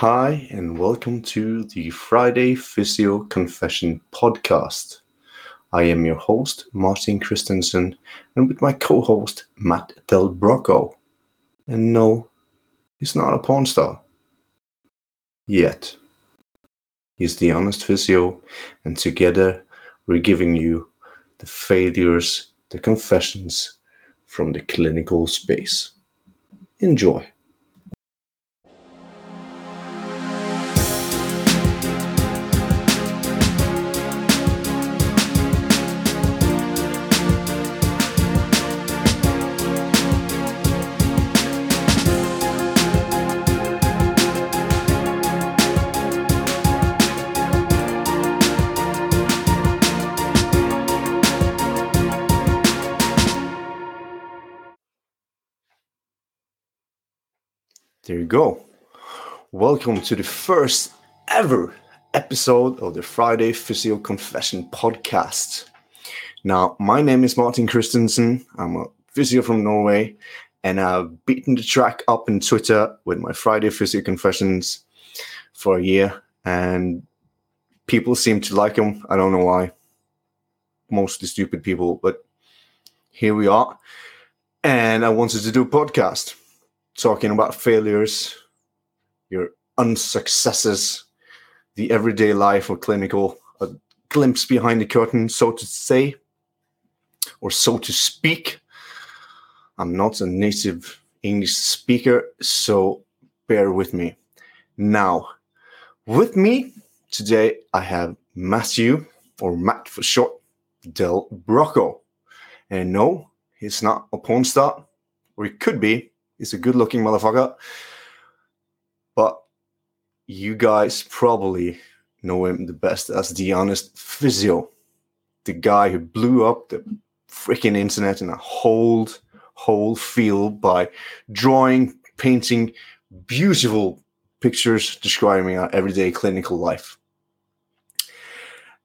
Hi, and welcome to the Friday Physio Confession podcast. I am your host, Martin Christensen, and with my co host, Matt Del Brocco. And no, he's not a porn star. Yet. He's the honest physio, and together we're giving you the failures, the confessions from the clinical space. Enjoy. Go. Welcome to the first ever episode of the Friday Physio Confession podcast. Now, my name is Martin Christensen. I'm a physio from Norway, and I've beaten the track up in Twitter with my Friday Physio Confessions for a year, and people seem to like them. I don't know why. Mostly stupid people, but here we are. And I wanted to do a podcast talking about failures, your unsuccesses, the everyday life of clinical, a glimpse behind the curtain, so to say, or so to speak. I'm not a native English speaker, so bear with me. Now, with me today, I have Matthew, or Matt for short, Del Brocco. And no, he's not a porn star, or he could be, He's a good looking motherfucker. But you guys probably know him the best as the honest physio, the guy who blew up the freaking internet in a whole whole field by drawing, painting beautiful pictures describing our everyday clinical life.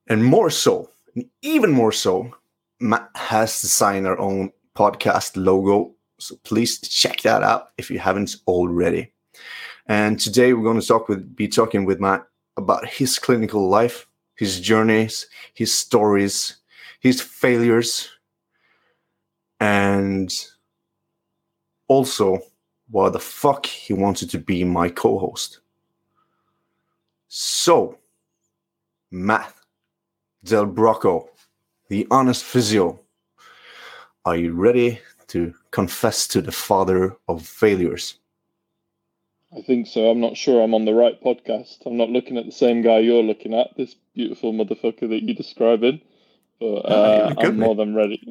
And more so, and even more so, Matt has designed our own podcast logo so please check that out if you haven't already. And today we're going to talk with be talking with Matt about his clinical life, his journeys, his stories, his failures, and also why the fuck he wanted to be my co-host. So, Matt Del Brocco, the honest physio, are you ready to confess to the father of failures? I think so. I'm not sure I'm on the right podcast. I'm not looking at the same guy you're looking at, this beautiful motherfucker that you're describing. But uh, I'm more than ready.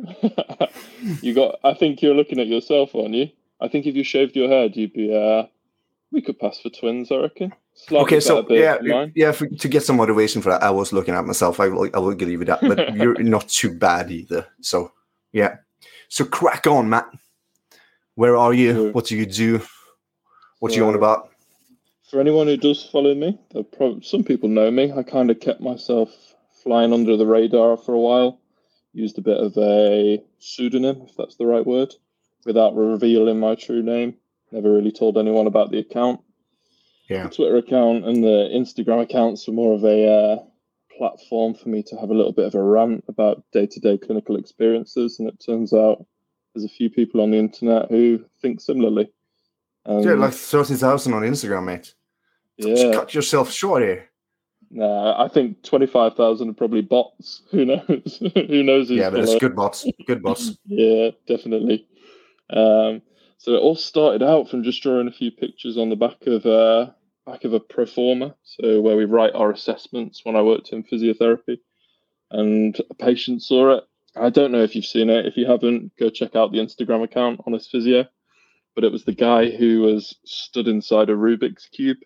you got. I think you're looking at yourself, aren't you? I think if you shaved your head, you'd be. Uh, we could pass for twins, I reckon. Slightly okay, so yeah, yeah. For, to get some motivation for that, I was looking at myself. I will, I will give you that, but you're not too bad either. So yeah, so crack on, Matt. Where are you? What do you do? What so, are you on about? For anyone who does follow me, probably, some people know me. I kind of kept myself flying under the radar for a while. Used a bit of a pseudonym, if that's the right word, without revealing my true name. Never really told anyone about the account. Yeah. The Twitter account and the Instagram accounts were more of a uh, platform for me to have a little bit of a rant about day to day clinical experiences. And it turns out there's a few people on the internet who think similarly. Um, yeah, like 30,000 on Instagram, mate. Yeah. Just cut yourself short here. Nah, I think 25,000 are probably bots. Who knows? Who knows? Yeah, but it's good bots. Good bots. yeah, definitely. Um, so it all started out from just drawing a few pictures on the back of uh, back of a pro forma, so where we write our assessments when I worked in physiotherapy. And a patient saw it. I don't know if you've seen it. If you haven't, go check out the Instagram account, Honest Physio. But it was the guy who was stood inside a Rubik's Cube.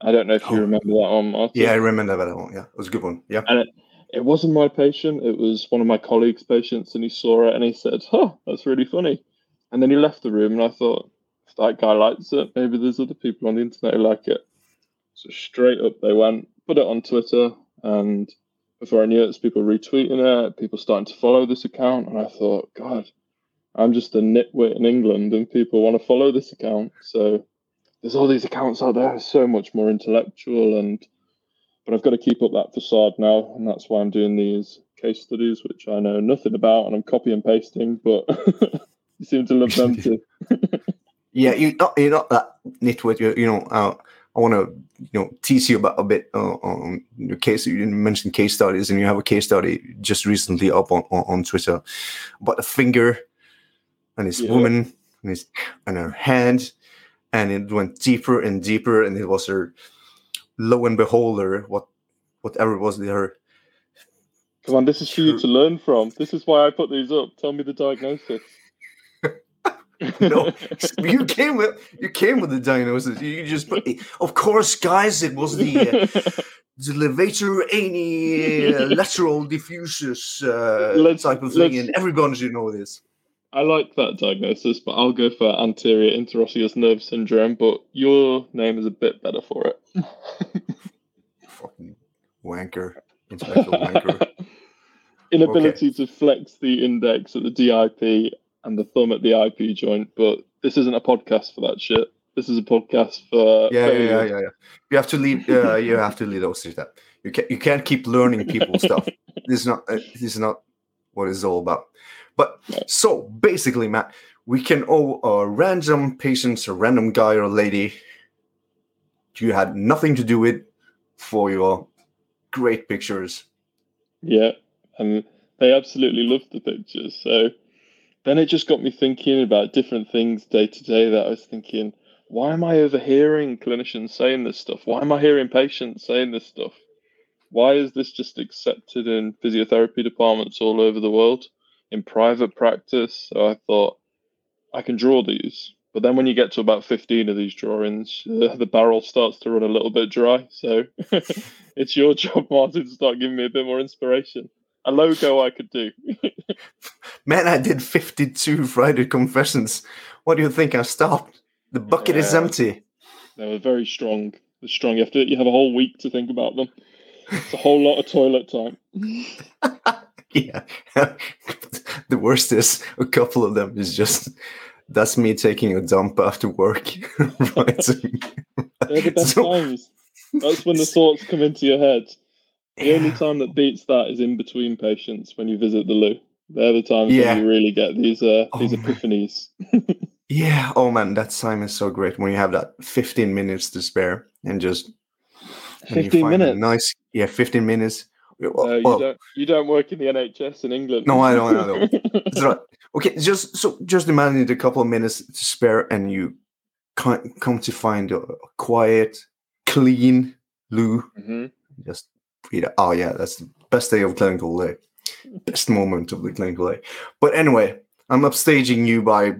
I don't know if you oh. remember that one, Martin. Yeah, I remember that one. Yeah, it was a good one. Yeah. And it, it wasn't my patient, it was one of my colleagues' patients, and he saw it and he said, Oh, that's really funny. And then he left the room, and I thought, that guy likes it, maybe there's other people on the internet who like it. So straight up they went, put it on Twitter, and before I knew it, people retweeting it, people starting to follow this account, and I thought, God, I'm just a nitwit in England, and people want to follow this account. So there's all these accounts out there, so much more intellectual, and but I've got to keep up that facade now, and that's why I'm doing these case studies, which I know nothing about, and I'm copy and pasting, but you seem to love them too. yeah, you not you're not that nitwit. You, you know, uh, I want to you know tease you about a bit uh, on your case. You didn't mention case studies, and you have a case study just recently up on on, on Twitter about a finger and this Yeah. woman and his and her hand, and it went deeper and deeper, and it was her. Lo and beholder, what whatever it was her Come on, this is for you to learn from. This is why I put these up. Tell me the diagnosis. no, you came with you came with the diagnosis. You just put, of course, guys, it was the uh, the levator ani uh, lateral diffusus uh, type of thing, and everyone should know this. I like that diagnosis, but I'll go for anterior interosseous nerve syndrome. But your name is a bit better for it. Fucking wanker, intellectual wanker. Inability to flex the index at the DIP and the thumb at the IP joint, but this isn't a podcast for that shit. This is a podcast for Yeah, yeah, yeah, yeah, yeah. You have to lead. Uh, you have to lead those to that. You can't. You can't keep learning people stuff. This is not. Uh, this is not what it's all about. But so basically, Matt, we can owe a random patient, a random guy or lady. You had nothing to do with for your great pictures. Yeah, and they absolutely loved the pictures. So then it just got me thinking about different things day to day that I was thinking, why am I overhearing clinicians saying this stuff? Why am I hearing patients saying this stuff? Why is this just accepted in physiotherapy departments all over the world, in private practice? So I thought, I can draw these. But then when you get to about 15 of these drawings, uh, the barrel starts to run a little bit dry. So it's your job, Martin, to start giving me a bit more inspiration. A logo I could do. Man, I did fifty-two Friday confessions. What do you think? I stopped. The bucket is empty. They were very strong. They're strong. You have to. You have a whole week to think about them. It's a whole lot of toilet time. yeah. the worst is a couple of them is just that's me taking a dump after work. right. They're the best So- times. That's when the thoughts come into your head. The only time that beats that is in between patients when you visit the loo. They're the times Yeah. when you really get these uh, Oh these epiphanies. Yeah. Oh man, that time is so great when you have that 15 minutes to spare and just Fifteen find minutes. Nice. Yeah, 15 minutes. Well, No, you well, don't. You don't work in the NHS in England. No, I don't, I don't. right. Okay, just so just imagine a couple of minutes to spare and you come come to find a, quiet, clean loo. Mhm. Just breathe. out. Oh yeah, that's the best day of clinical day. Best moment of the day. But anyway, I'm upstaging you by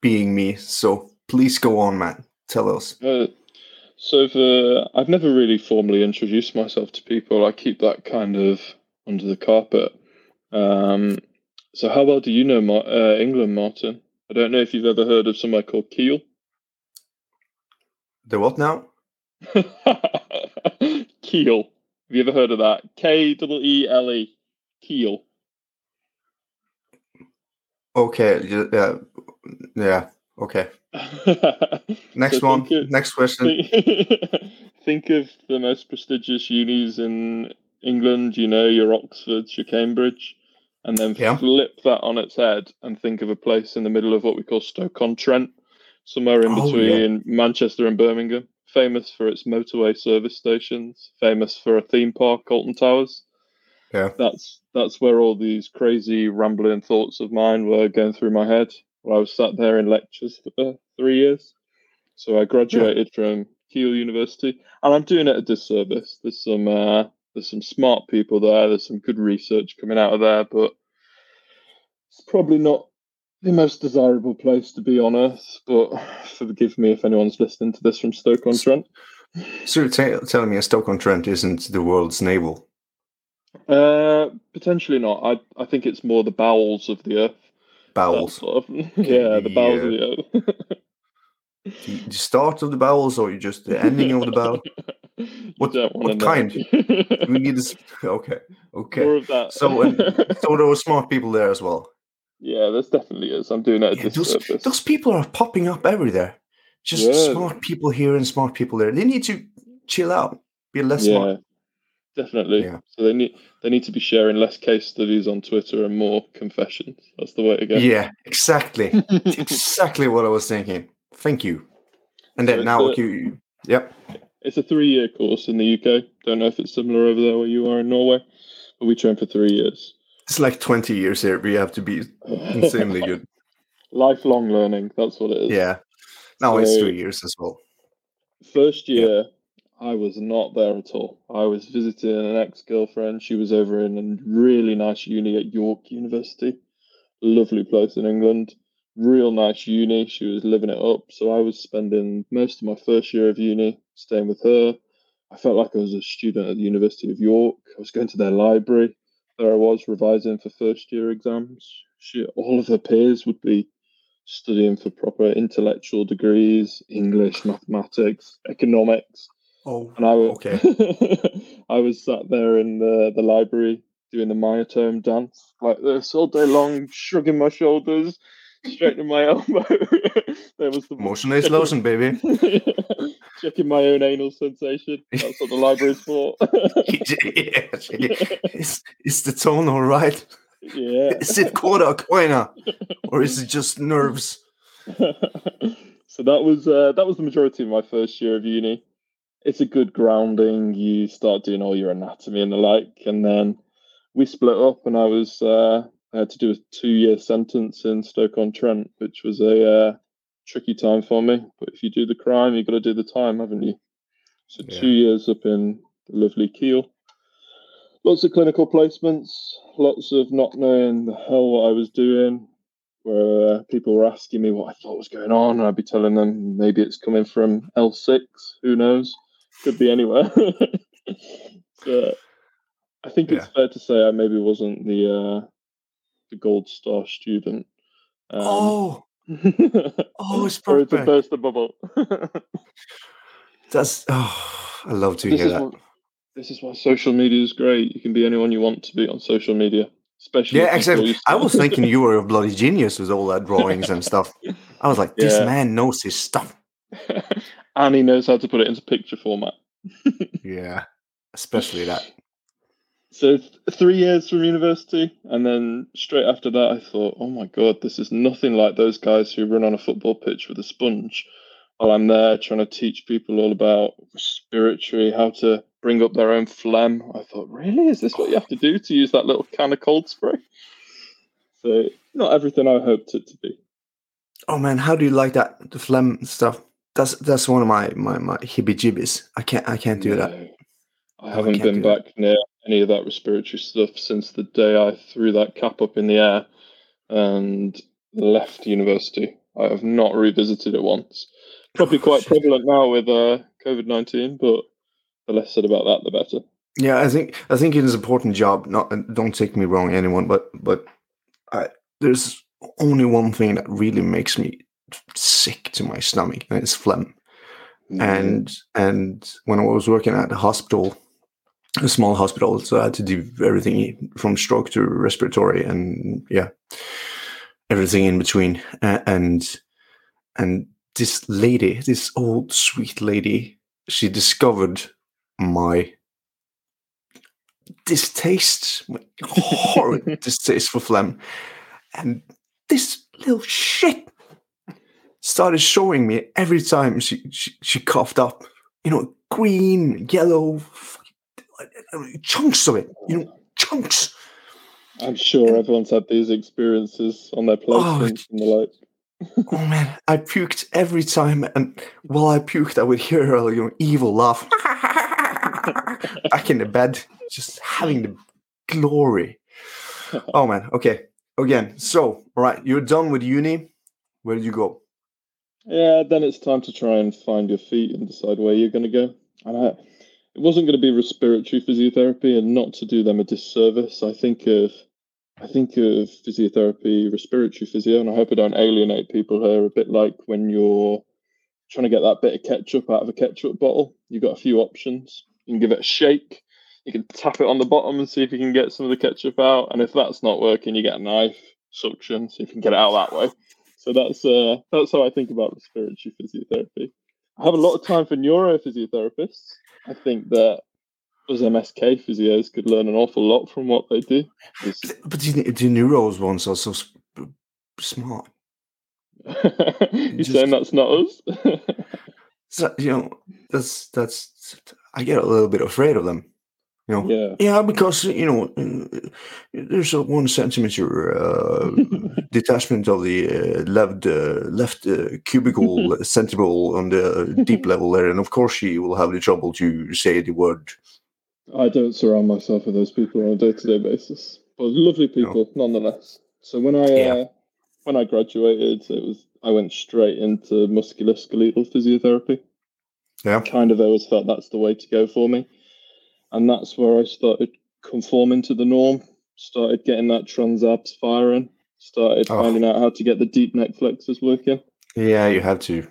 being me. So please go on, Matt. Tell us. Uh, so for, I've never really formally introduced myself to people. I keep that kind of under the carpet. Um, so how well do you know Mar- uh, England, Martin? I don't know if you've ever heard of somewhere called Keele. The what now? Keele. Have you ever heard of that? K E E L E. Keele. Okay. Yeah. Yeah. Okay. Next So one. of- Next question. think, think of the most prestigious unis in England, you know, your Oxfords, your Cambridge, and then Yeah. flip that on its head and think of a place in the middle of what we call Stoke-on-Trent, somewhere in Oh, yeah. between Manchester and Birmingham, famous for its motorway service stations, famous for a theme park, Alton Towers. Yeah. That's that's where all these crazy rambling thoughts of mine were going through my head while I was sat there in lectures for three years. So I graduated from Keele University, and I'm doing it a disservice. There's some uh, there's some smart people there. There's some good research coming out of there, but it's probably not the most desirable place to be on earth. But forgive me if anyone's listening to this from Stoke-on-Trent. So you're ta- telling me Stoke-on-Trent isn't the world's navel? Uh, potentially not. I I think it's more the bowels of the earth. Bowels. sort of- yeah, the bowels of the earth. The, start of the bowels or just the ending of the bowel? What- what kind? We need this. Okay. Okay. More of that. So, and- So there were smart people there as well. Yeah, there's definitely is. I'm doing it Yeah, those, those people are popping up everywhere. Just Yeah. smart people here and smart people there. They need to chill out, be less yeah, smart. definitely. Yeah. So they need they need to be sharing less case studies on Twitter and more confessions. That's the way to go. Yeah, exactly. exactly what I was thinking. Thank you. And then it's now a- you, yep. It's a three year course in the UK. Don't know if it's similar over there where you are in Norway, but we train for three years. It's like 20 years here. We have to be insanely good. Lifelong learning. That's what it is. Yeah. No, it's So- three years as well. First Yeah. year, I was not there at all. I was visiting an ex girlfriend. She was over in a really nice uni at York University. Lovely place in England. Real nice uni. She was living it up. So I was spending most of my first year of uni staying with her. I felt like I was a student at the University of York. I was going to their library. There I was revising for first year exams. She, all of her peers would be studying for proper intellectual degrees, English, mathematics, economics, Oh, and I was Okay. I was sat there in the, the library doing the myotome dance like this all day long, shrugging my shoulders, straightening my elbow. there was the motion is lotion, baby. checking my own anal sensation. That's what the library's for. is, is the tone all right? yeah. Is it cauda equina? Or is it just nerves? so that was uh, that was the majority of my first year of uni. It's a good grounding. You start doing all your anatomy and the like, and then we split up, and I was uh, I had to do a two year sentence in Stoke on Trent, which was a uh, tricky time for me. But if you do the crime, you've got to do the time, haven't you? So Yeah. two years up in the lovely Keele. Lots of clinical placements, lots of not knowing the hell what I was doing, where uh, people were asking me what I thought was going on, and I'd be telling them maybe it's coming from L6, who knows? Could be anywhere. so I think it's fair to say I maybe wasn't the uh, the gold star student. Um, Oh, oh, it's sorry to perfect. burst the bubble. That's oh, I love to this hear that. what, this is why social media is great. You can be anyone you want to be on social media, especially Yeah, exactly. I was thinking you were a bloody genius with all that drawings and stuff. I was like, this Yeah. man knows his stuff. and he knows how to put it into picture format. Yeah, especially that. So th- three years from university, and then straight after that, I thought, "Oh my god, this is nothing like those guys who run on a football pitch with a sponge." While I'm there trying to teach people all about respiratory, how to bring up their own phlegm, I thought, "Really, is this what you have to do to use that little can of cold spray?" So not everything I hoped it to be. Oh man, how do you like that? The phlegm stuff. That's that's one of my my my hibby jibbies. I can't I can't do that. No. I I haven't can't been do that. back near any of that respiratory stuff since the day I threw that cap up in the air and left university. I have not revisited it once. Probably Oh, quite prevalent now with uh, COVID nineteen, but the less said about that, the better. Yeah, I think I think it is an important job. Not don't take me wrong, anyone, but but I, there's only one thing that really makes me sick to my stomach, and it's phlegm. and and when I was working at the hospital, a small hospital, so I had to do everything from stroke to respiratory, and yeah, everything in between. A- And and this lady, this old sweet lady, she discovered my distaste, my horrid distaste for phlegm, and this little shit started showing me every time she, she, she coughed up, you know, green, yellow, chunks of it, you know, chunks. I'm sure everyone's had these experiences on their oh, placements and the like. Oh man, I puked every time, and while I puked, I would hear her, you know, evil laugh back in the bed, just having the glory. Oh man, okay, again. So, all right, you're done with uni. Where did you go? Yeah, then it's time to try and find your feet and decide where you're going to go. And I, it wasn't going to be respiratory physiotherapy, and not to do them a disservice. I think of, I think of physiotherapy, respiratory physio, and I hope I don't alienate people here. A bit like when you're trying to get that bit of ketchup out of a ketchup bottle. You've got a few options. You can give it a shake. You can tap it on the bottom and see if you can get some of the ketchup out. And if that's not working, you get a knife, suction, so you can get it out that way. so that's uh, that's how I think about respiratory physiotherapy. I have a lot of time for neurophysiotherapists. I think that as MSK physios could learn an awful lot from what they do. It's- But the, the neuros ones are so sp- smart. you Just- saying that's not us? So, you know, that's that's. I get a little bit afraid of them. You know. yeah. Yeah, because you know, uh, there's a one centimeter uh, detachment of the uh, left uh, left uh, cubicle centible on the deep level there, and of course she will have the trouble to say the word. I don't surround myself with those people on a day-to-day basis, but lovely people nonetheless. So when I Yeah. uh, when I graduated, it was I went straight into musculoskeletal physiotherapy. Yeah. kind of always felt that's the way to go for me, and that's where I started conforming to the norm. Started getting that transabs firing. Started Oh. finding out how to get the deep neck flexors working. Yeah, you have to.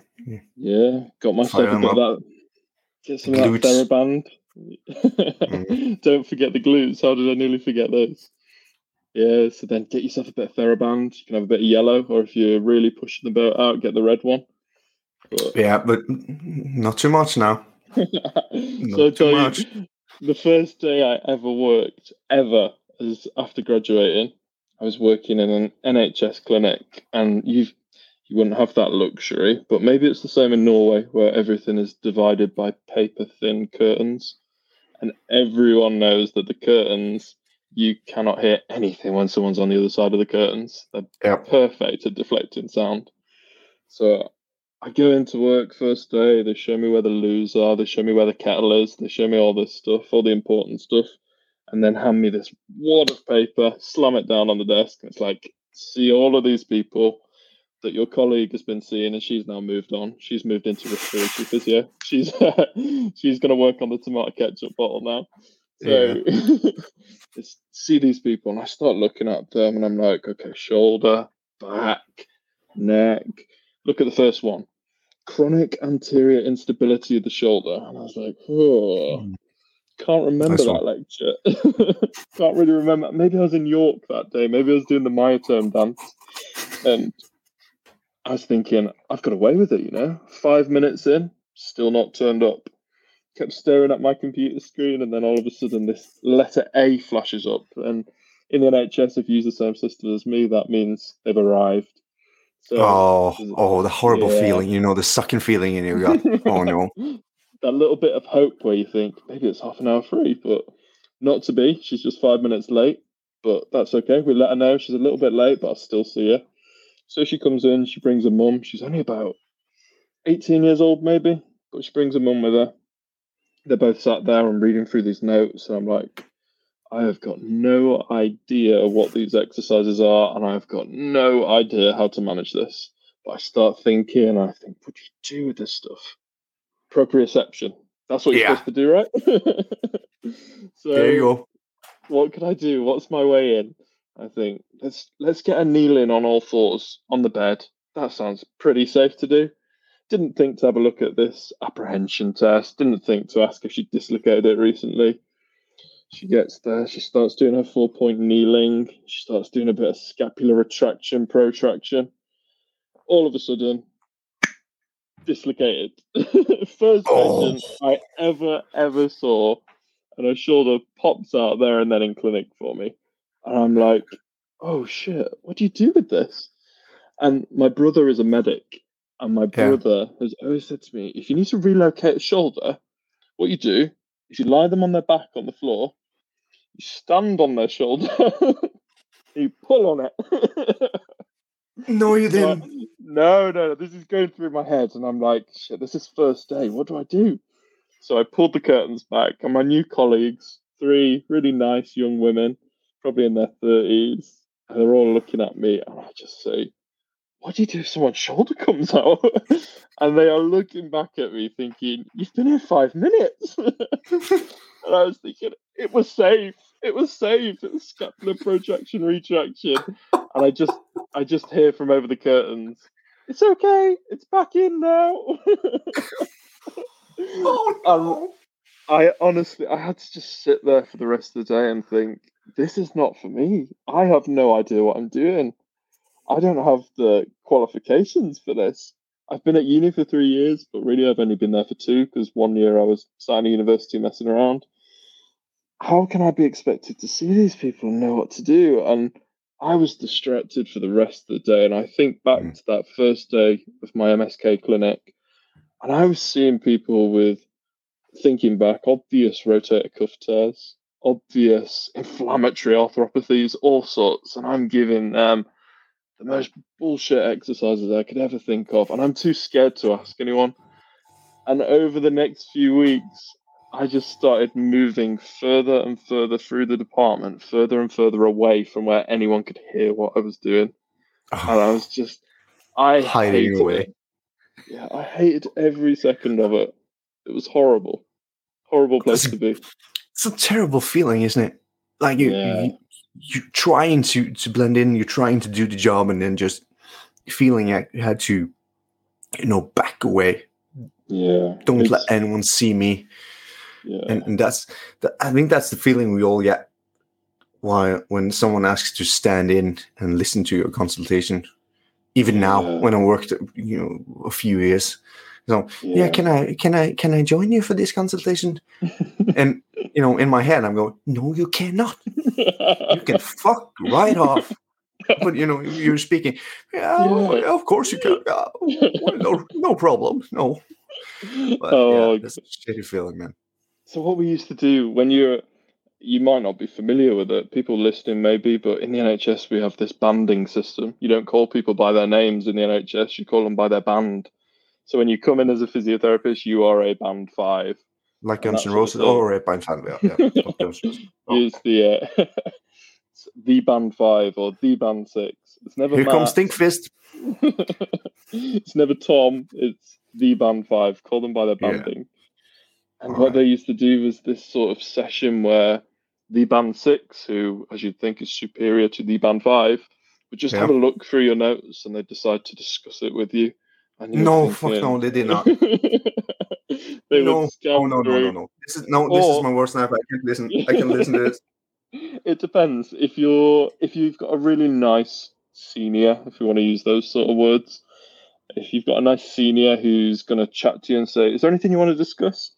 Yeah, got myself a bit of that. Get some of that Glutes. TheraBand. Mm. Don't forget the glutes. How did I nearly forget those? Yeah, so then get yourself a bit of TheraBand. You can have a bit of yellow, or if you're really pushing the boat out, get the red one. But, Yeah, but not too much now. so I too much. you, the first day I ever worked, ever, as after graduating, I was working in an NHS clinic, and you you wouldn't have that luxury, but maybe it's the same in Norway, where everything is divided by paper thin curtains, and everyone knows that the curtains you cannot hear anything when someone's on the other side of the curtains. They're Yep. perfect at deflecting sound. So I go into work first day, they show me where the loos are, they show me where the kettle is, they show me all this stuff, all the important stuff, and then hand me this wad of paper, slam it down on the desk, and it's like, see all of these people that your colleague has been seeing and she's now moved on. She's moved into respiratory physio. She's she's gonna work on the tomato ketchup bottle now. So just see these people and I start looking at them and I'm like, okay, shoulder, back, neck. Look at the first one. Chronic anterior instability of the shoulder. And I was like, oh, can't remember Nice that lecture. can't really remember. Maybe I was in York that day. Maybe I was doing the myotome dance. And I was thinking, I've got away with it, you know? Five minutes in, still not turned up. Kept staring at my computer screen, and then all of a sudden, this letter A flashes up. And in the NHS, if you use the same system as me, that means they've arrived. So, Oh, oh, the horrible Yeah. feeling. You know, the sucking feeling in your gut. Oh no. that little bit of hope where you think maybe it's half an hour free, but not to be. She's just five minutes late, but that's okay. We let her know she's a little bit late, but I'll still see her. So she comes in, she brings her mum. She's only about 18 years old, maybe, but she brings her mum with her. They're both sat there and reading through these notes, and I'm like, I have got no idea what these exercises are, and I've got no idea how to manage this. But I start thinking, and I think, what do you do with this stuff? Proprioception. That's what you're Yeah. supposed to do, right? so There you go. what could I do? What's my way in? I think let's let's get a kneeling on all fours on the bed. That sounds pretty safe to do. Didn't think to have a look at this apprehension test. Didn't think to ask if she dislocated it recently. She gets there. She starts doing her four point kneeling. She starts doing a bit of scapular retraction, protraction. All of a sudden, dislocated. First Oh. patient I ever ever saw, and her shoulder pops out there and then in clinic for me, and I'm like, "Oh shit! What do you do with this?" And my brother is a medic, and my Yeah. brother has always said to me, "If you need to relocate a shoulder, what you do is you lie them on their back on the floor, you stand on their shoulder, you pull on it." No, you So I- didn't. no, no, this is going through my head, and I'm like, shit, this is first day. What do I do? So I pulled the curtains back, and my new colleagues, three really nice young women, probably in their 30s, and they're all looking at me, and I just say, what do you do if someone's shoulder comes out? and they are looking back at me thinking, you've been here five minutes. and I was thinking, it was safe. It was safe. It was scapular protraction, retraction. And I just I just hear from over the curtains, it's okay, it's back in now. Oh I honestly, I had to just sit there for the rest of the day and think, this is not for me. I have no idea what I'm doing. I don't have the qualifications for this. I've been at uni for three years, but really I've only been there for two because one year I was starting university messing around. How can I be expected to see these people and know what to do? And I was distracted for the rest of the day. And I think back Mm. to that first day of my MSK clinic, and I was seeing people with, thinking back, obvious rotator cuff tears, obvious inflammatory arthropathies, all sorts. And I'm giving them the most bullshit exercises I could ever think of. And I'm too scared to ask anyone. And over the next few weeks, I just started moving further and further through the department, further and further away from where anyone could hear what I was doing. And I was just, I Hiding away. it. Yeah, I hated every second of it. It was horrible, horrible place to be. It's a terrible feeling, isn't it? Like you, Yeah. you you're trying to to blend in, you're trying to do the job, and then just feeling like you had to, you know, back away. Yeah, Don't let anyone see me. yeah, and, and that's that, i think that's the feeling we all get why when someone asks to stand in and listen to your consultation even now Yeah. when i worked you know a few years so yeah. can i can i can i join you for this consultation and you know in my head i'm going no you cannot you can fuck right off but you know you're speaking yeah, Yeah. of course you can yeah, no, no problem no but Oh, yeah that's a shitty feeling man So what we used to do when you're you might not be familiar with it, people listening maybe, but in the NHS we have this banding system. You don't call people by their names in the NHS, you call them by their band. So when you come in as a physiotherapist, you are a band five. like Guns N' Roses or Red Pine Fan. Yeah, yeah. of Guns N' Roses. Oh. Use the uh, the band five or the band six. It's never Here comes Stinkfist. it's never Tom. It's the band five. Call them by their Yeah. banding. And All what right. they used to do was this sort of session where the band six, who as you'd think is superior to the band five, would just Yeah. have a look through your notes and they decide to discuss it with you. No, fuck no, um, they did not. they no, oh no, no, no, no. This is no, this is my worst nightmare. I can't listen. I can listen to this. It depends. If you're if you've got a really nice senior, if you want to use those sort of words, if you've got a nice senior who's going to chat to you and say, "Is there anything you want to discuss?"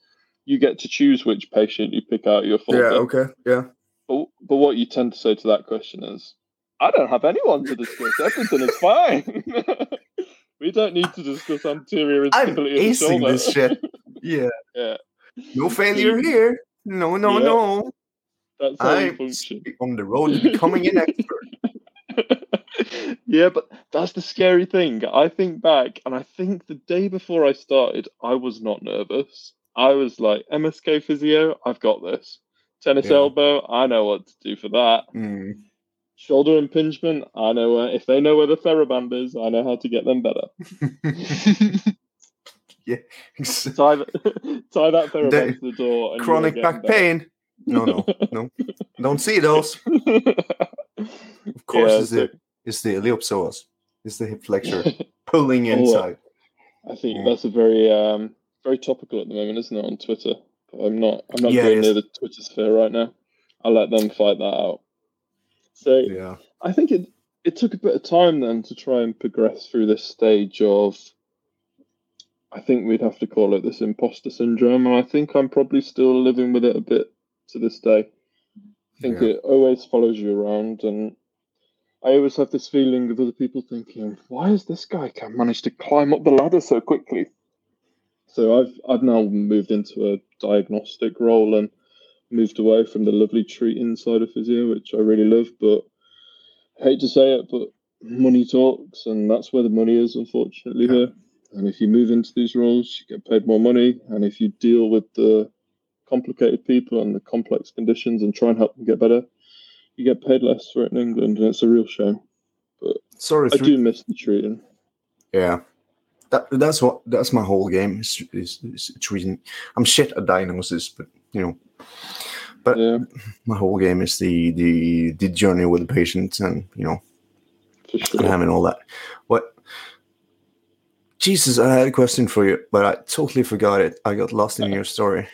You get to choose which patient you pick out of your folder. Yeah, okay, yeah. But but what you tend to say to that question is, "I don't have anyone to discuss. Everything is fine. we don't need to discuss anterior I'm instability the acing this shit. Yeah. Yeah. No failure here. No, no, Yeah. no. That's how I'm function. on the road to becoming an expert. yeah, but that's the scary thing. I think back, and I think the day before I started, I was not nervous. I was like, MSK physio, I've got this. Tennis Yeah. elbow, I know what to do for that. Mm. Shoulder impingement, I know where. If they know where the TheraBand is, I know how to get them better. yeah. tie, the, tie that TheraBand They- to the door. And Chronic back getting pain. No, no, no. Don't see those. Of course, Yeah, it's the so- it's the iliopsoas. It's the hip flexor pulling Oh, inside. I think Mm. that's a very um very topical at the moment, isn't it, on Twitter? I'm not I'm not Yeah, going near the Twitter sphere right now. I'll let them fight that out. So Yeah. I think it it took a bit of time then to try and progress through this stage of I think we'd have to call it this imposter syndrome, and I think I'm probably still living with it a bit to this day. I think Yeah. it always follows you around, and I always have this feeling of other people thinking, "Why has this guy can managed to climb up the ladder so quickly?" So I've I've now moved into a diagnostic role and moved away from the lovely treating side of physio, which I really love. But I hate to say it, but money talks, and that's where the money is, unfortunately. Yeah. Here, and if you move into these roles, you get paid more money, and if you deal with the complicated people and the complex conditions and try and help them get better, you get paid less for it in England, and it's a real shame. But sorry. I do miss the treating. Yeah. That, that's what that's my whole game is, is, is treating. I'm shit at diagnosis, but you know, but Yeah, my whole game is the the the journey with the patients and you know for and having all that. What? Jesus, I had a question for you, but I totally forgot it. I got lost in your story.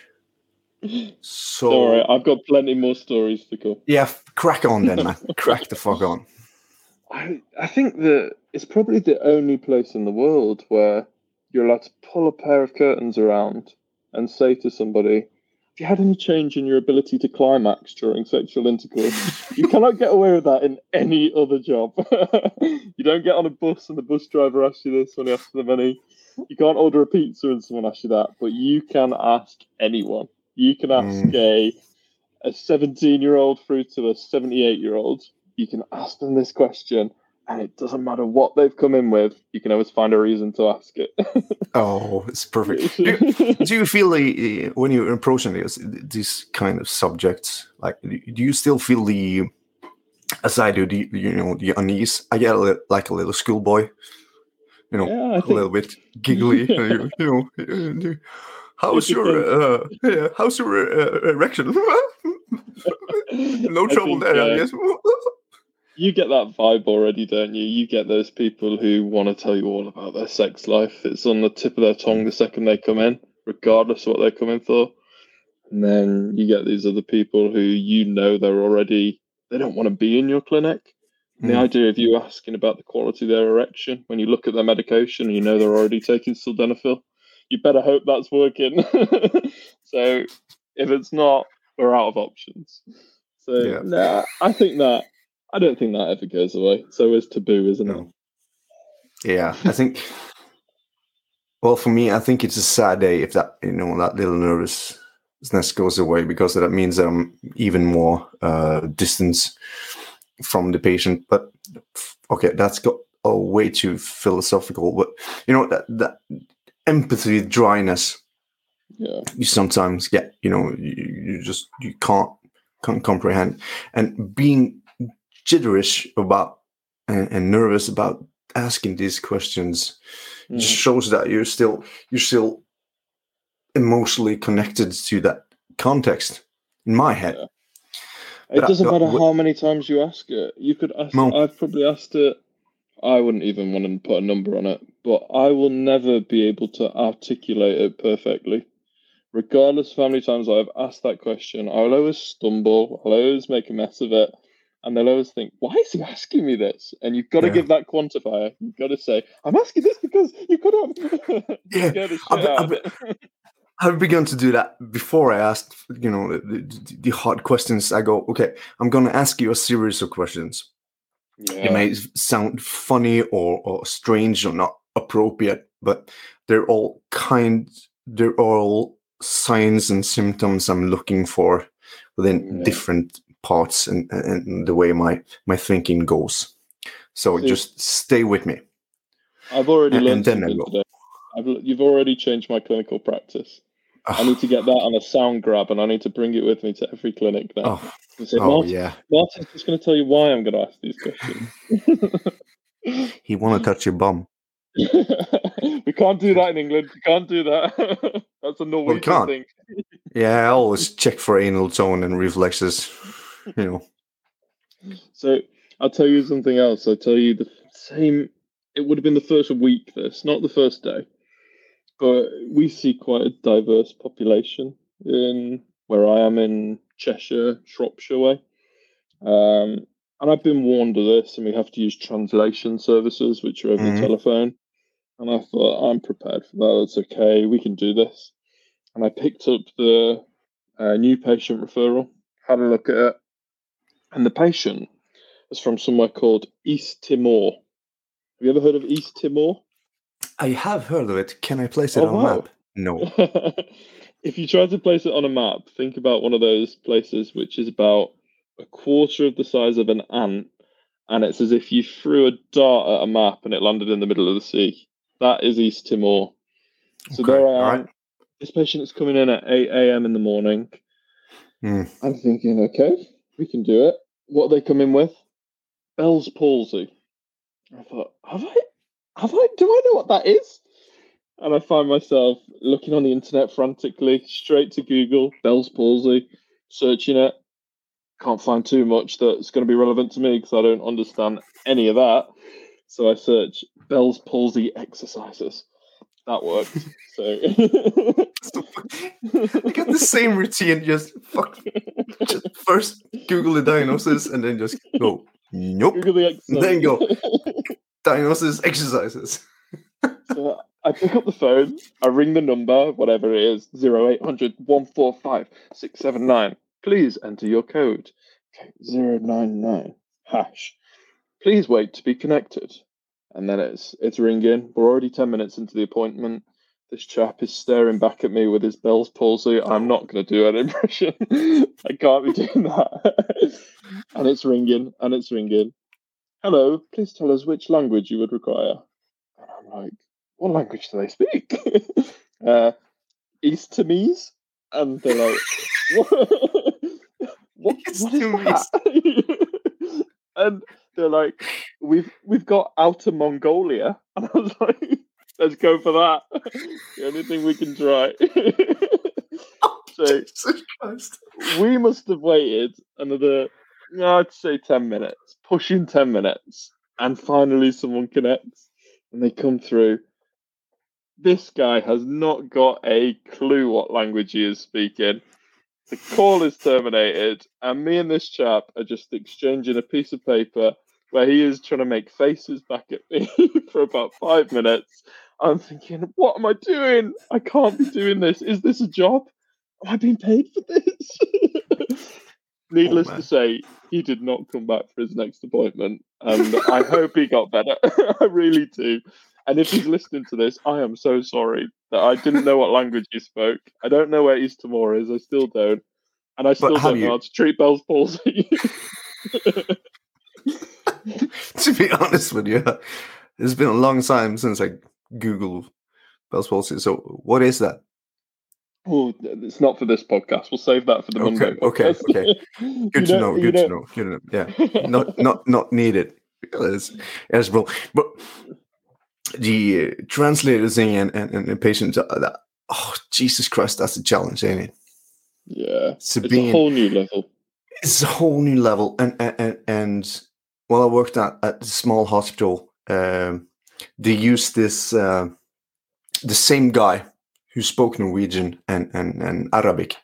So right, I've got plenty more stories to go. yeah, crack on then, man. crack the fuck on. I I think that it's probably the only place in the world where you're allowed to pull a pair of curtains around and say to somebody, "Have you had any change in your ability to climax during sexual intercourse?" you cannot get away with that in any other job. you don't get on a bus and the bus driver asks you this when he asks for the money. You can't order a pizza and someone asks you that, but you can ask anyone. You can ask mm. a a 17 year old through to a 78 year old. You can ask them this question, and it doesn't matter what they've come in with. You can always find a reason to ask it. oh, it's perfect. Do, do, you feel the when you're approaching these these kind of subjects, like do you still feel the as I do, the you know the unease? I get a like a little schoolboy, you know, yeah, think... a little bit giggly, you, you know. How's your uh, yeah, how's your uh, erection? no trouble think, there, uh, I guess. You get that vibe already, don't you? You get those people who want to tell you all about their sex life. It's on the tip of their tongue the second they come in, regardless of what they're coming for. And then you get these other people who you know they're already they don't want to be in your clinic. Mm. The hmm. idea of you asking about the quality of their erection when you look at their medication, you know they're already taking sildenafil you better hope that's working. so if it's not, we're out of options. So yeah. nah, I think that I don't think that ever goes away. So it's taboo, isn't no. it? Yeah, I think. Well, for me, I think it's a sad day if that you know that little nervousness goes away because that means that I'm even more uh, distance from the patient. But okay, that's got a way too philosophical. But you know that that empathy dryness yeah you sometimes get you know you, you just you can't can't comprehend and being jitterish about and, and nervous about asking these questions mm. just shows that you're still you're still emotionally connected to that context in my head yeah. it doesn't matter how many times you ask it you could ask no. i've probably asked it I wouldn't even want to put a number on it, but I will never be able to articulate it perfectly. Regardless of how many times I've asked that question, I'll always stumble, I'll always make a mess of it, and they'll always think, why is he asking me this? And you've got to yeah. give that quantifier. You've got to say, I'm asking this because you could have. yeah, I've, I've, I've, begun to do that before I asked, you know, the, the, the hard questions. I go, okay, I'm going to ask you a series of questions yeah. It may sound funny or, or strange or not appropriate, but they're all kind. They're all signs and symptoms I'm looking for within yeah. different parts and, and the way my my thinking goes. So See, just stay with me. I've already and, learned and something today. I've, you've already changed my clinical practice. I need to get that on a sound grab, and I need to bring it with me to every clinic now. Oh, say, oh yeah. Martin's just going to tell you why I'm going to ask these questions. he want to touch your bum. we can't do that in England. We can't do that. That's a Norwegian well, thing. yeah, I always check for anal tone and reflexes. You know. So I'll tell you something else. I'll tell you the same. It would have been the first week. This, not the first day but we see quite a diverse population in where I am in Cheshire, Shropshire way. Um, and I've been warned of this, and we have to use translation services, which are over mm-hmm. the telephone. And I thought, I'm prepared for that. It's okay. We can do this. And I picked up the uh, new patient referral, had a look at it. And the patient is from somewhere called East Timor. Have you ever heard of East Timor? I have heard of it. Can I place it oh, on wow. a map? No. if you try to place it on a map, think about one of those places which is about a quarter of the size of an ant, and it's as if you threw a dart at a map and it landed in the middle of the sea. That is East Timor. So okay. there I am. Right. This patient is coming in at 8 a.m. in the morning. Mm. I'm thinking, okay, we can do it. What they coming with? Bell's palsy. I thought, have I have I? Do I know what that is? And I find myself looking on the internet frantically, straight to Google, Bell's palsy, searching it. Can't find too much that's going to be relevant to me because I don't understand any of that. So I search Bell's palsy exercises. That worked. So I got the same routine. Just fuck. Just first Google the diagnosis and then just go Nope. Google the exercise. You go. Diagnosis exercises. so I pick up the phone, I ring the number, whatever it is, 0800 145 679. Please enter your code. Okay, 099 hash. Please wait to be connected. And then it's it's ringing. We're already 10 minutes into the appointment. This chap is staring back at me with his Bell's palsy. I'm not going to do an impression. I can't be doing that. and it's ringing, and it's ringing. Hello, please tell us which language you would require. And I'm like, what language do they speak? uh, East Timese? And they're like, what, what, what is that? and they're like, we've we've got Outer Mongolia. And I was like, let's go for that. the only thing we can try. Oh, so we must have waited another, I'd say 10 minutes, pushing 10 minutes. And finally, someone connects and they come through. This guy has not got a clue what language he is speaking. The call is terminated, and me and this chap are just exchanging a piece of paper where he is trying to make faces back at me for about five minutes. I'm thinking, what am I doing? I can't be doing this. Is this a job? Am I being paid for this? Needless oh, to say, he did not come back for his next appointment, and I hope he got better. I really do. And if he's listening to this, I am so sorry that I didn't know what language he spoke. I don't know where East Timor is. I still don't, and I still don't you... know how to treat Bell's palsy. to be honest with you, it's been a long time since I Googled Bell's palsy. So, what is that? Oh, it's not for this podcast. We'll save that for the okay, Monday. Okay, okay. Good to know. Good to know. Good to know. Yeah, not not not needed. It's, it's well, but the uh, translator thing and, and, and the patients, uh, that, oh, Jesus Christ, that's a challenge, ain't it? Yeah. So it's being, a whole new level. It's a whole new level. And, and, and while I worked at, at a small hospital, um, they used this, uh, the same guy who spoke Norwegian and, and, and Arabic.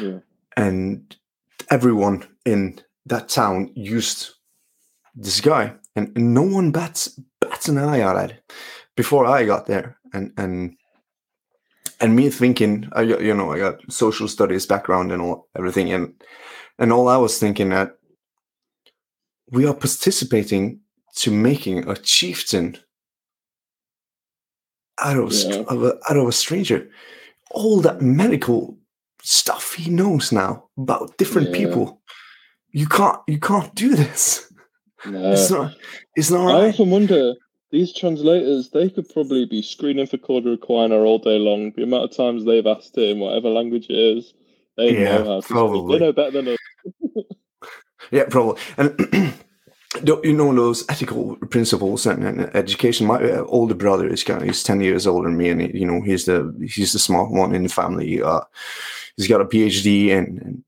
Yeah. And everyone in that town used this guy, and, and no one bats bats an eye at it before I got there, and and and me thinking, I you know, I got social studies background and all everything, and and all I was thinking that we are participating to making a chieftain out of, yeah. of a, out of a stranger. All that medical stuff he knows now about different yeah. people. You can't you can't do this. No. It's not. It's not. I often wonder these translators. They could probably be screening for cauda equina all day long. The amount of times they've asked it in whatever language it is, they yeah, know how to probably. Speak. They know better than us. yeah, probably. And you know those ethical principles and, and, education. My uh, older brother is kind of, he's ten years older than me, and you know he's the he's the smart one in the family. Uh, he's got a PhD and, and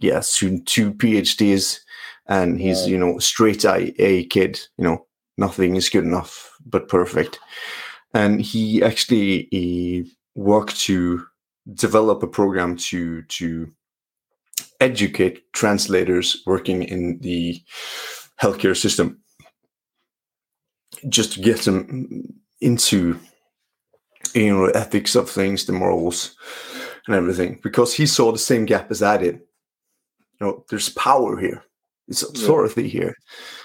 yeah, soon two PhDs and he's you know straight A, a kid. You know, nothing is good enough but perfect. And he actually he worked to develop a program to to educate translators working in the healthcare system just to get them into you know ethics of things the morals and everything because he saw the same gap as i did you know there's power here it's authority yeah. here,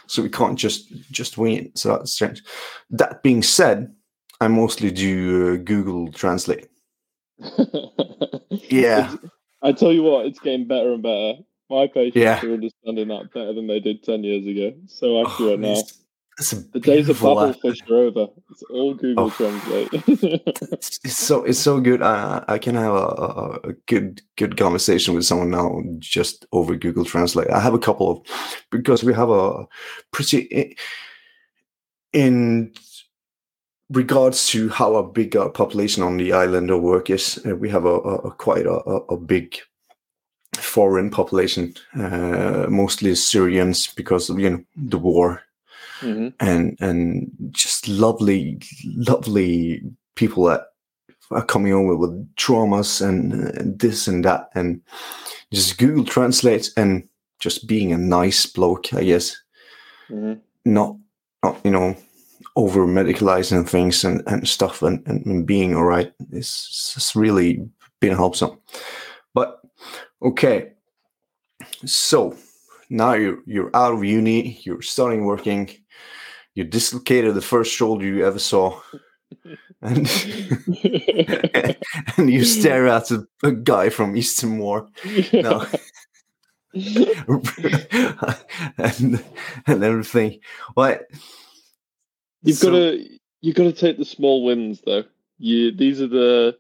so we can't just just win. So that's strange. That being said, I mostly do uh, Google Translate. yeah, I tell you what, it's getting better and better. My patients yeah. are understanding that better than they did ten years ago. So oh, accurate oh, now. the days of Babelfish uh, are over. It's all Google oh, Translate. it's, it's, so it's so good. I, I can have a, a, good good conversation with someone now just over Google Translate. I have a couple of because we have a pretty in regards to how a big uh, population on the island of work is. Uh, we have a, a quite a, a, big foreign population, uh, mostly Syrians because of you know the war mm-hmm. and and just lovely, lovely people that are coming over with traumas and, and this and that, and just Google Translate and just being a nice bloke, I guess. Mhm. Not, not you know, over medicalizing things and, and stuff, and, and, being all right. is, it's really been helpful. But okay, so now you're you're out of uni, you're starting working, you dislocated the first shoulder you ever saw, and and you stare at a, a guy from Eastern Moor. No. and and everything. What? You've So- got to you've got to take the small wins though. You these are the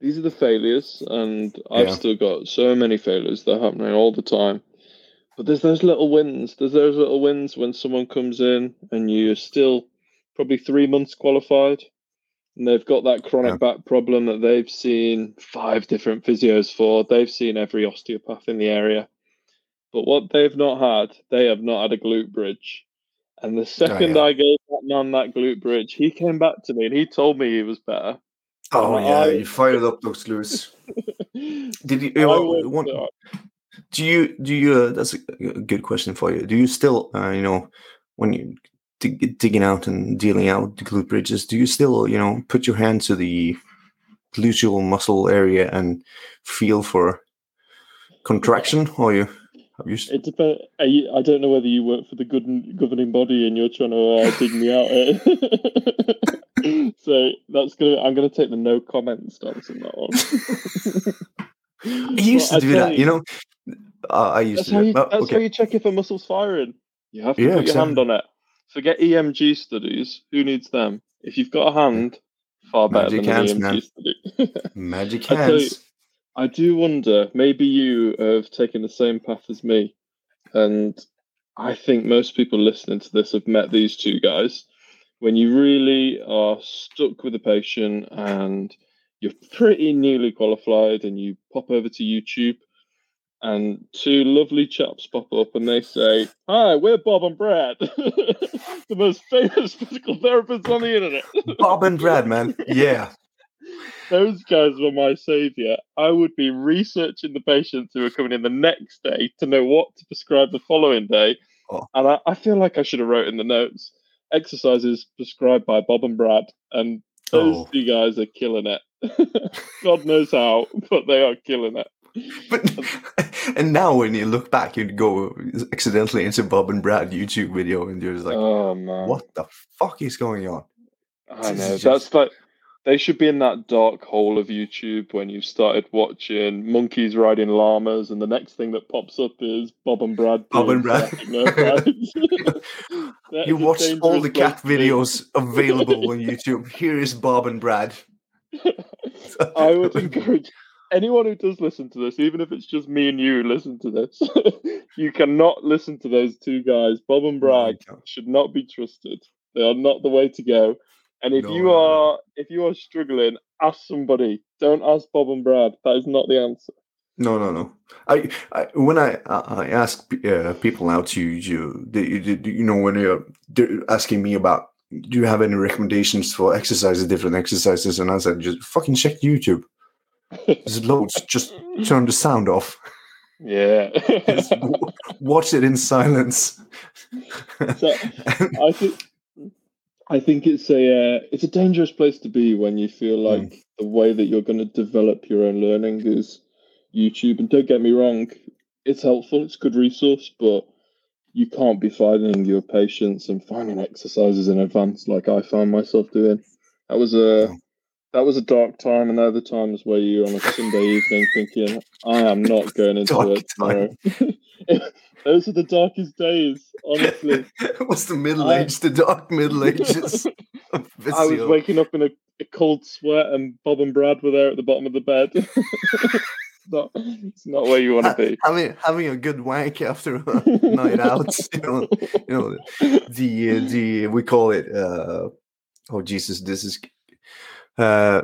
these are the failures, and I've Yeah. still got so many failures that are happening all the time. But there's those little wins. There's those little wins when someone comes in and you're still probably three months qualified, and they've got that chronic Yeah. back problem that they've seen five different physios for. They've seen every osteopath in the area, but what they've not had, they have not had a glute bridge. And the second yeah. I gave that man that glute bridge, he came back to me and he told me he was better. Oh I- yeah, you fired up those glutes. Did you? I well, went, one- uh, do you? Do you? Uh, that's a a good question for you. Do you still, uh, you know, when you dig, digging out and dealing out the glute bridges, do you still, you know, put your hand to the gluteal muscle area and feel for contraction, or you? It depends. I, don't know whether you work for the good governing body and you're trying to uh, dig me out. So that's gonna. I'm gonna take the no comment stance on that one. I used to do that. you, You know, uh, I used That's to how do you. that. That's Oh, how you check if a muscle's firing. You have to Yeah, put your hand on it. Forget EMG studies. Who needs them? If you've got a hand, far better Magic than hands, EMG man. study. Magic I tell you- hands. I do wonder, maybe you have taken the same path as me. And I think most people listening to this have met these two guys. When you really are stuck with a patient and you're pretty newly qualified and you pop over to YouTube and two lovely chaps pop up and they say, Hi, we're Bob and Brad, the most famous physical therapists on the internet. Bob and Brad, man. Yeah. Those guys were my savior. I would be researching the patients who were coming in the next day to know what to prescribe the following day. Oh. And I, I feel like I should have wrote in the notes exercises prescribed by Bob and Brad. And those Oh. two guys are killing it. God knows how, but they are killing it. But and now when you look back, you'd go accidentally into Bob and Brad YouTube video, and you're just like, oh man. "What the fuck is going on?" I This know. That's just- like they should be in that dark hole of YouTube when you've started watching monkeys riding llamas, and the next thing that pops up is Bob and Brad. Bob and Brad. sciatic nerve rides. That You watch all the cat be. videos available on YouTube. Here is Bob and Brad. I would encourage anyone who does listen to this, even if it's just me and you, listen to this. you cannot listen to those two guys. Bob and oh Brad should not be trusted. They are not the way to go. And if No, you are if you are struggling, ask somebody. Don't ask Bob and Brad. That is not the answer. No, no, no. I, I when I I ask uh, people out to you, you, you know, when you're asking me about, do you have any recommendations for exercises, different exercises, and I said, just fucking check YouTube. There's loads. Just turn the sound off. Yeah. Just w- watch it in silence. So, I think I think it's a uh, it's a dangerous place to be when you feel Hmm. like the way that you're going to develop your own learning is YouTube. And don't get me wrong, it's helpful, it's a good resource, but you can't be finding your patience and finding exercises in advance like I found myself doing. That was a No. That was a dark time, and the times where you're on a Sunday evening thinking, "I am not going into Dark it tomorrow." Those are the darkest days, honestly. What's the middle I- age? The dark middle ages. I was waking up in a, a cold sweat, and Bob and Brad were there at the bottom of the bed. it's, not, it's not where you want to be. having having a good wank after a night out. You know, you know the uh, the we call it. Uh, oh Jesus, this is. Uh,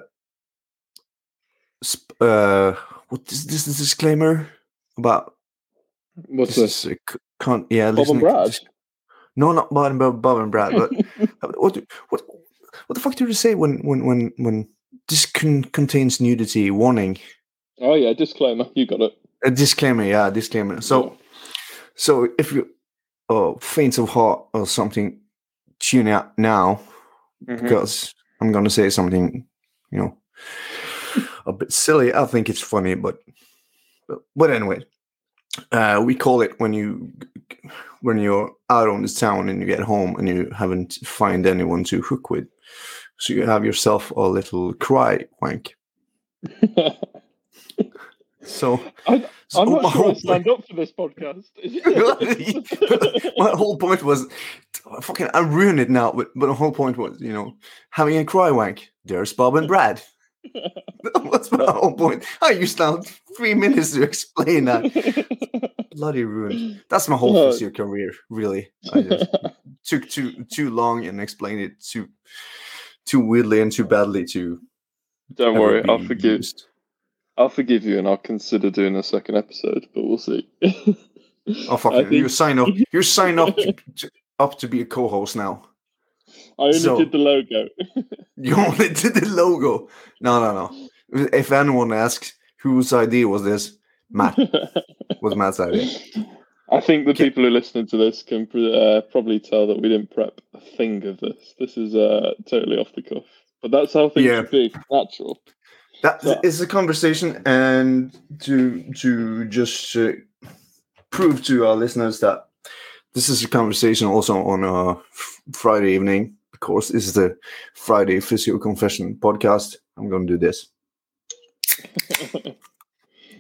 sp- uh, what is this disclaimer about? What's this this? can't yeah. Bob and Brad? No, not Bob and Bob, Bob and Brad. But what do- what what the fuck do you say when when when when this con- contains nudity warning? Oh yeah, disclaimer. You got it. A disclaimer, yeah, disclaimer. So, So if you uh, faint of heart or something, tune out now Mhm. because I'm gonna say something, you know, a bit silly. I think it's funny, but but, but anyway, uh, we call it when you when you're out on the town and you get home and you haven't find anyone to hook with, so you have yourself a little cry wank. So, I, my not sure I stand up for this podcast. my whole point was fucking I ruined it now, but but the whole point was, you know, having a cry wank. There's Bob and Brad. That's my whole point. I used now three minutes to explain that. Bloody ruined. That's my whole Oh. physio career, really. I just took too too long and explained it too too weirdly and too badly to Don't worry, I'll forgive. used. I'll forgive you, and I'll consider doing a second episode, but we'll see. Oh fuck I it. You sign up you sign up to, to, up to be a co-host now. I only So- did the logo. You only did the logo. No, no, no. If anyone asks whose idea was this, Matt was Matt's idea. I think the people who are listening to this can uh, probably tell that we didn't prep a thing of this. This is uh, totally off the cuff, but that's how things Yeah. should be natural. That So- is a conversation, and to to just uh, prove to our listeners that this is a conversation also on a f- Friday evening. Of course, this is the Friday Physio Confession podcast. I'm going to do this.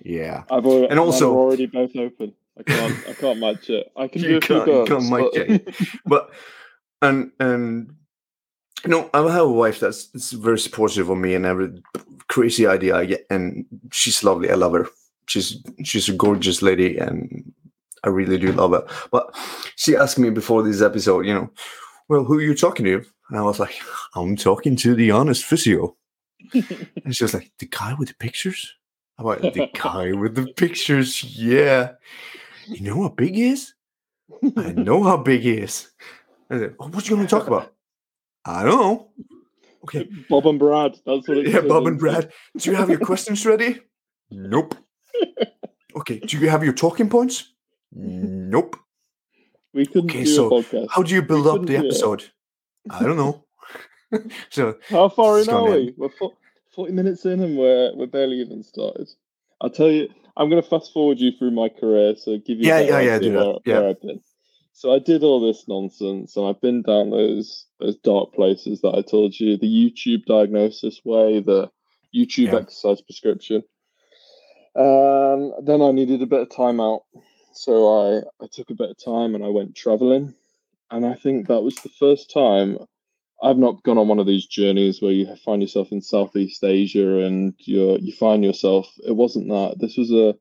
Yeah. I've already, And also- we're already both open. I can't, I can't match it. I can You do a few can't- you burps, can't match it. but and and know I have a wife that's, that's very supportive of me and every crazy idea I get, and she's lovely. I love her. She's she's a gorgeous lady, and I really do love her. But she asked me before this episode, you know, well, who are you talking to? And I was like, I'm talking to the honest physio. and she was like, the guy with the pictures. I'm like, the guy with the pictures, yeah. You know how big he is? I know how big he is. I said, oh, what you going to talk about? I don't know. Okay. Bob and Brad. That's what it's Yeah, Bob and. Brad. Do you have your questions ready? Nope. Okay. Do you have your talking points? Nope. We couldn't Okay, do so a podcast. How do you build up the episode? I don't know. so How far in are gone we? We're fo- 40 minutes in and we're, we're barely even started. I'll tell you, I'm going to fast forward you through my career, so give you Yeah, yeah, yeah, do that, where, yeah. Where I've been. So I did all this nonsense, and I've been down those those dark places that I told you, the YouTube diagnosis way, the YouTube Yeah. exercise prescription. Um, then I needed a bit of time out, so I I took a bit of time and I went traveling, and I think that was the first time I've not gone on one of these journeys where you find yourself in Southeast Asia and you you find yourself. It wasn't that. This was a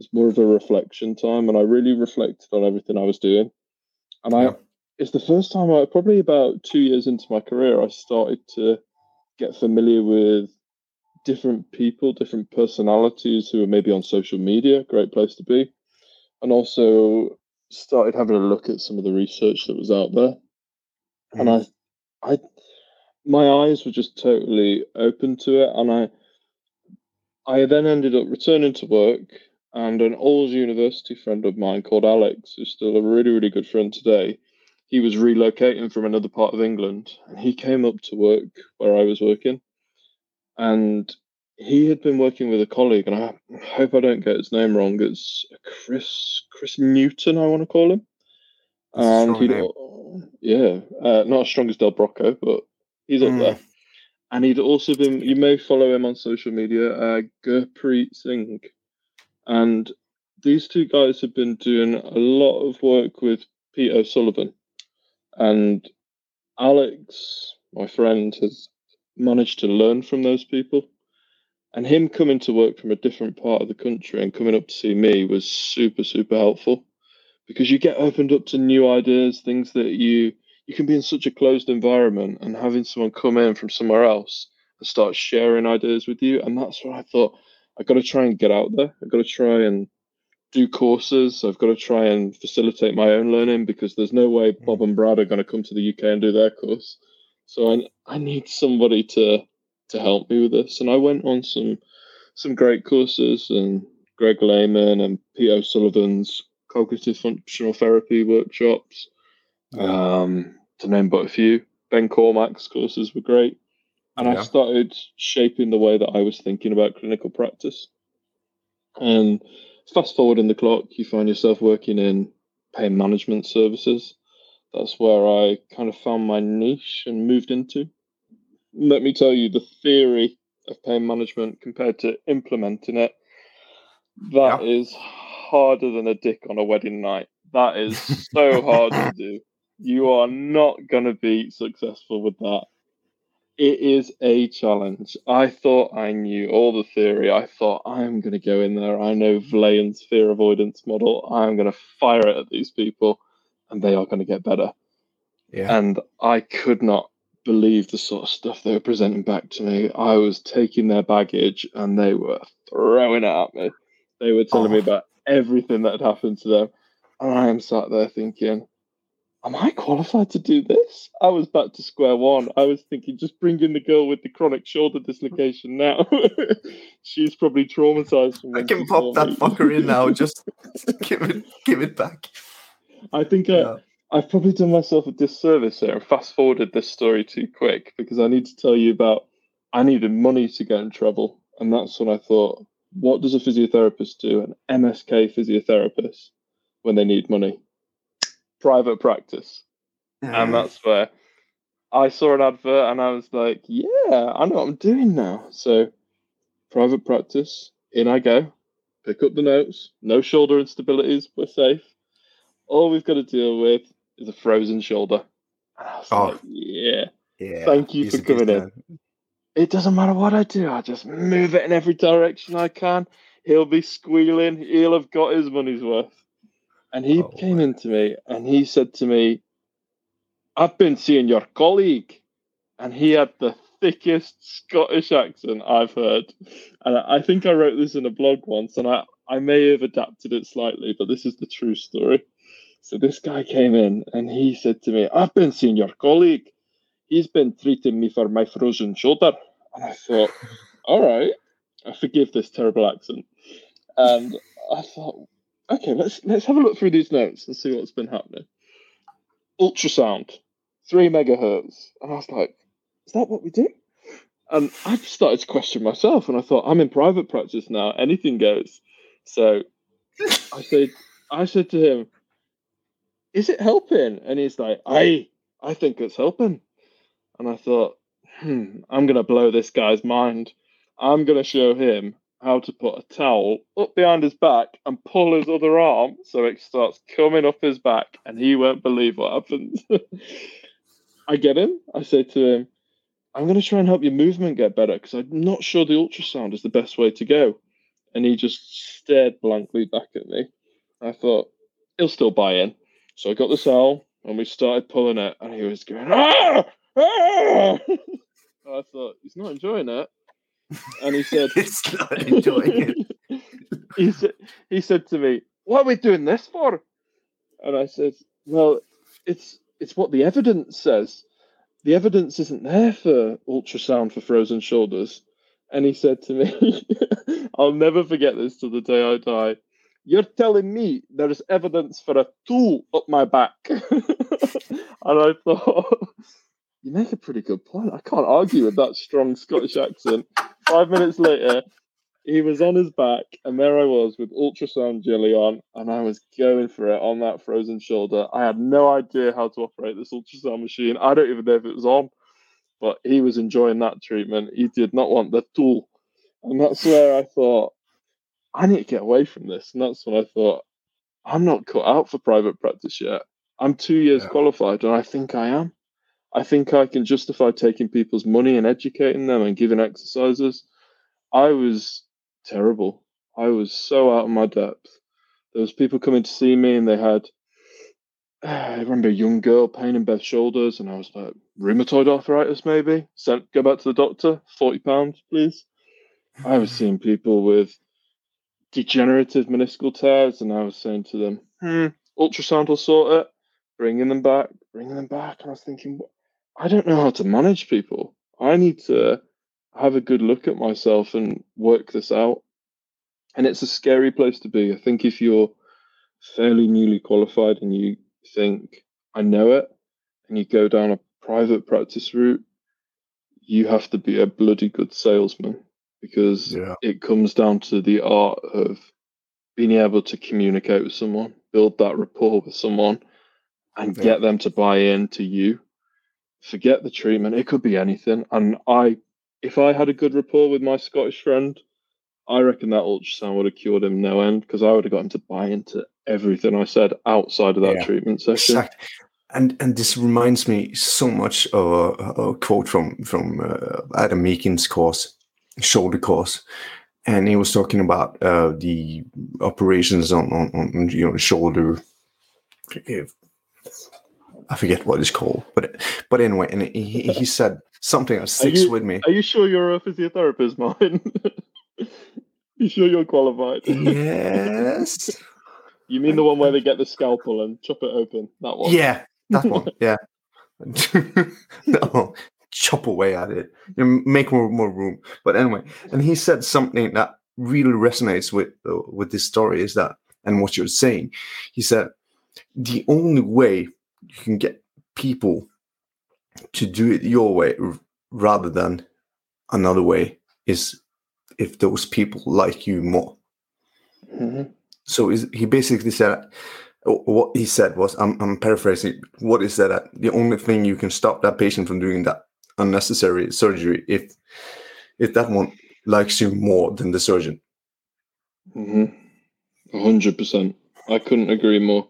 it's more of a reflection time, and I really reflected on everything I was doing. And I, it's the first time I probably about two years into my career I started to get familiar with different people, different personalities who are maybe on social media. Great place to be, and also started having a look at some of the research that was out there and I, mm. I, my eyes were just totally open to it, and I, I then ended up returning to work, and an old university friend of mine called Alex, who's still a really really good friend today, he was relocating from another part of England, and he came up to work where I was working, and he had been working with a colleague, and I hope I don't get his name wrong. It's Chris Chris Newton, I want to call him That's and he'd yeah, uh, not as strong as Del Brocco, but he's up Mm. there. And he'd also been. You may follow him on social media, uh, Gurpreet Singh, and these two guys have been doing a lot of work with Pete O'Sullivan, and Alex, my friend, has managed to learn from those people. And him coming to work from a different part of the country and coming up to see me was super, super helpful because you get opened up to new ideas, things that you you can be in such a closed environment and having someone come in from somewhere else and start sharing ideas with you. And that's what I thought. I got to try and get out there. I've got to try and do courses. I've got to try and facilitate my own learning because there's no way Bob and Brad are going to come to the UK and do their course. So I, I need somebody to to help me with this. And I went on some some great courses and Greg Lehman and Pete O'Sullivan's cognitive functional therapy workshops, um, to name but a few. Ben Cormack's courses were great. And Yeah. I started shaping the way that I was thinking about clinical practice. And fast forward in the clock, you find yourself working in pain management services. That's where I kind of found my niche and moved into. Let me tell you, the theory of pain management compared to implementing it, that is harder than a dick on a wedding night. That is so hard to do. You are not going to be successful with that. It is a challenge. I thought I knew all the theory. I thought I'm going to go in there. I know Vlaeyen's fear avoidance model. I'm going to fire it at these people and they are going to get better. Yeah. And I could not believe the sort of stuff they were presenting back to me. I was taking their baggage and they were throwing it at me. They were telling me Oh. about everything that had happened to them. And I am sat there thinking, Am I qualified to do this? I was back to square one. I was thinking, just bring in the girl with the chronic shoulder dislocation now. She's probably traumatized from I can pop that me. fucker in now. Just give it, give it back. I think I, Yeah. I've probably done myself a disservice here and fast forwarded this story too quick because I need to tell you about I needed money to get in trouble. And that's when I thought, what does a physiotherapist do? An MSK physiotherapist when they need money? Private practice. And that's where I saw an advert and I was like, yeah, I know what I'm doing now. So, private practice, in I go, pick up the notes, no shoulder instabilities, we're safe. All we've got to deal with is a frozen shoulder. And I was Oh. like, yeah, yeah. thank you for coming in. it doesn't matter what I do, I just move it in every direction I can. He'll be squealing, he'll have got his money's worth. And he Oh, came into me and he said to me, I've been seeing your colleague. And he had the thickest Scottish accent I've heard. And I I think I wrote this in a blog once, and I, I may have adapted it slightly, but this is the true story. So this guy came in and he said to me, I've been seeing your colleague. He's been treating me for my frozen shoulder. And I thought, all right, I forgive this terrible accent. And I thought, okay, let's let's have a look through these notes and see what's been happening. Ultrasound, three megahertz. And I was like, is that what we do? And I started to question myself and I thought, I'm in private practice now, anything goes. So I said I said to him, Is it helping? And he's like, "I, I think it's helping. And I thought, hmm, I'm gonna blow this guy's mind. I'm gonna show him how to put a towel up behind his back and pull his other arm so it starts coming up his back and he won't believe what happens. I get him. I say to him, I'm going to try and help your movement get better because I'm not sure the ultrasound is the best way to go. And he just stared blankly back at me. I thought, he'll still buy in. So I got the cell and we started pulling it, and he was going, ah! ah! I thought, he's not enjoying it. And he said, It's not enjoying it. he said he said to me, "What are we doing this for?" And I said, "Well, it's it's what the evidence says. The evidence isn't there for ultrasound for frozen shoulders." And he said to me, "I'll never forget this till the day I die. You're telling me there is evidence for a tool up my back?" and I thought. You make a pretty good point. I can't argue with that strong Scottish accent. Five minutes later, he was on his back, and there I was with ultrasound jelly on, and I was going for it on that frozen shoulder. I had no idea how to operate this ultrasound machine. I don't even know if it was on, but he was enjoying that treatment. He did not want the tool, and that's where I thought I need to get away from this. And that's when I thought I'm not cut out for private practice yet. I'm two years Yeah. qualified, and I think I am. I think I can justify taking people's money and educating them and giving exercises. I was terrible. I was so out of my depth. There was people coming to see me and they had I remember a young girl pain in both shoulders and I was like, rheumatoid arthritis maybe? Sent go back to the doctor, forty pounds, please. I was seeing people with degenerative meniscal tears and I was saying to them, hmm, ultrasound will sort it, bringing them back, bringing them back. And I was thinking, I don't know how to manage people. I need to have a good look at myself and work this out. And it's a scary place to be. I think if you're fairly newly qualified and you think, I know it, and you go down a private practice route, you have to be a bloody good salesman because Yeah. it comes down to the art of being able to communicate with someone, build that rapport with someone, and Yeah. get them to buy into you. Forget the treatment; it could be anything. And I, if I had a good rapport with my Scottish friend, I reckon that ultrasound would have cured him no end because I would have got him to buy into everything I said outside of that Yeah. treatment session. Exact. And and this reminds me so much of a, a quote from from uh, Adam Meakin's course, shoulder course, and he was talking about uh, the operations on, on on you know shoulder. I forget what it's called, but but anyway, and he, he said something that sticks you- with me. Are you sure you're a physiotherapist, Martin? you sure you're qualified? Yes. You mean the one where they get the scalpel and chop it open? That one? Yeah, that one. Yeah. no, chop away at it. You know, make more more room. But anyway, and he said something that really resonates with uh, with this story is that and what you're saying. He said the only way you can get people to do it your way rather than another way is if those people like you more Mhm. so is, he basically said uh, what he said was I'm, I'm paraphrasing what is that the only thing you can stop that patient from doing that unnecessary surgery if if that one likes you more than the surgeon Mhm. Hundred percent. I couldn't agree more.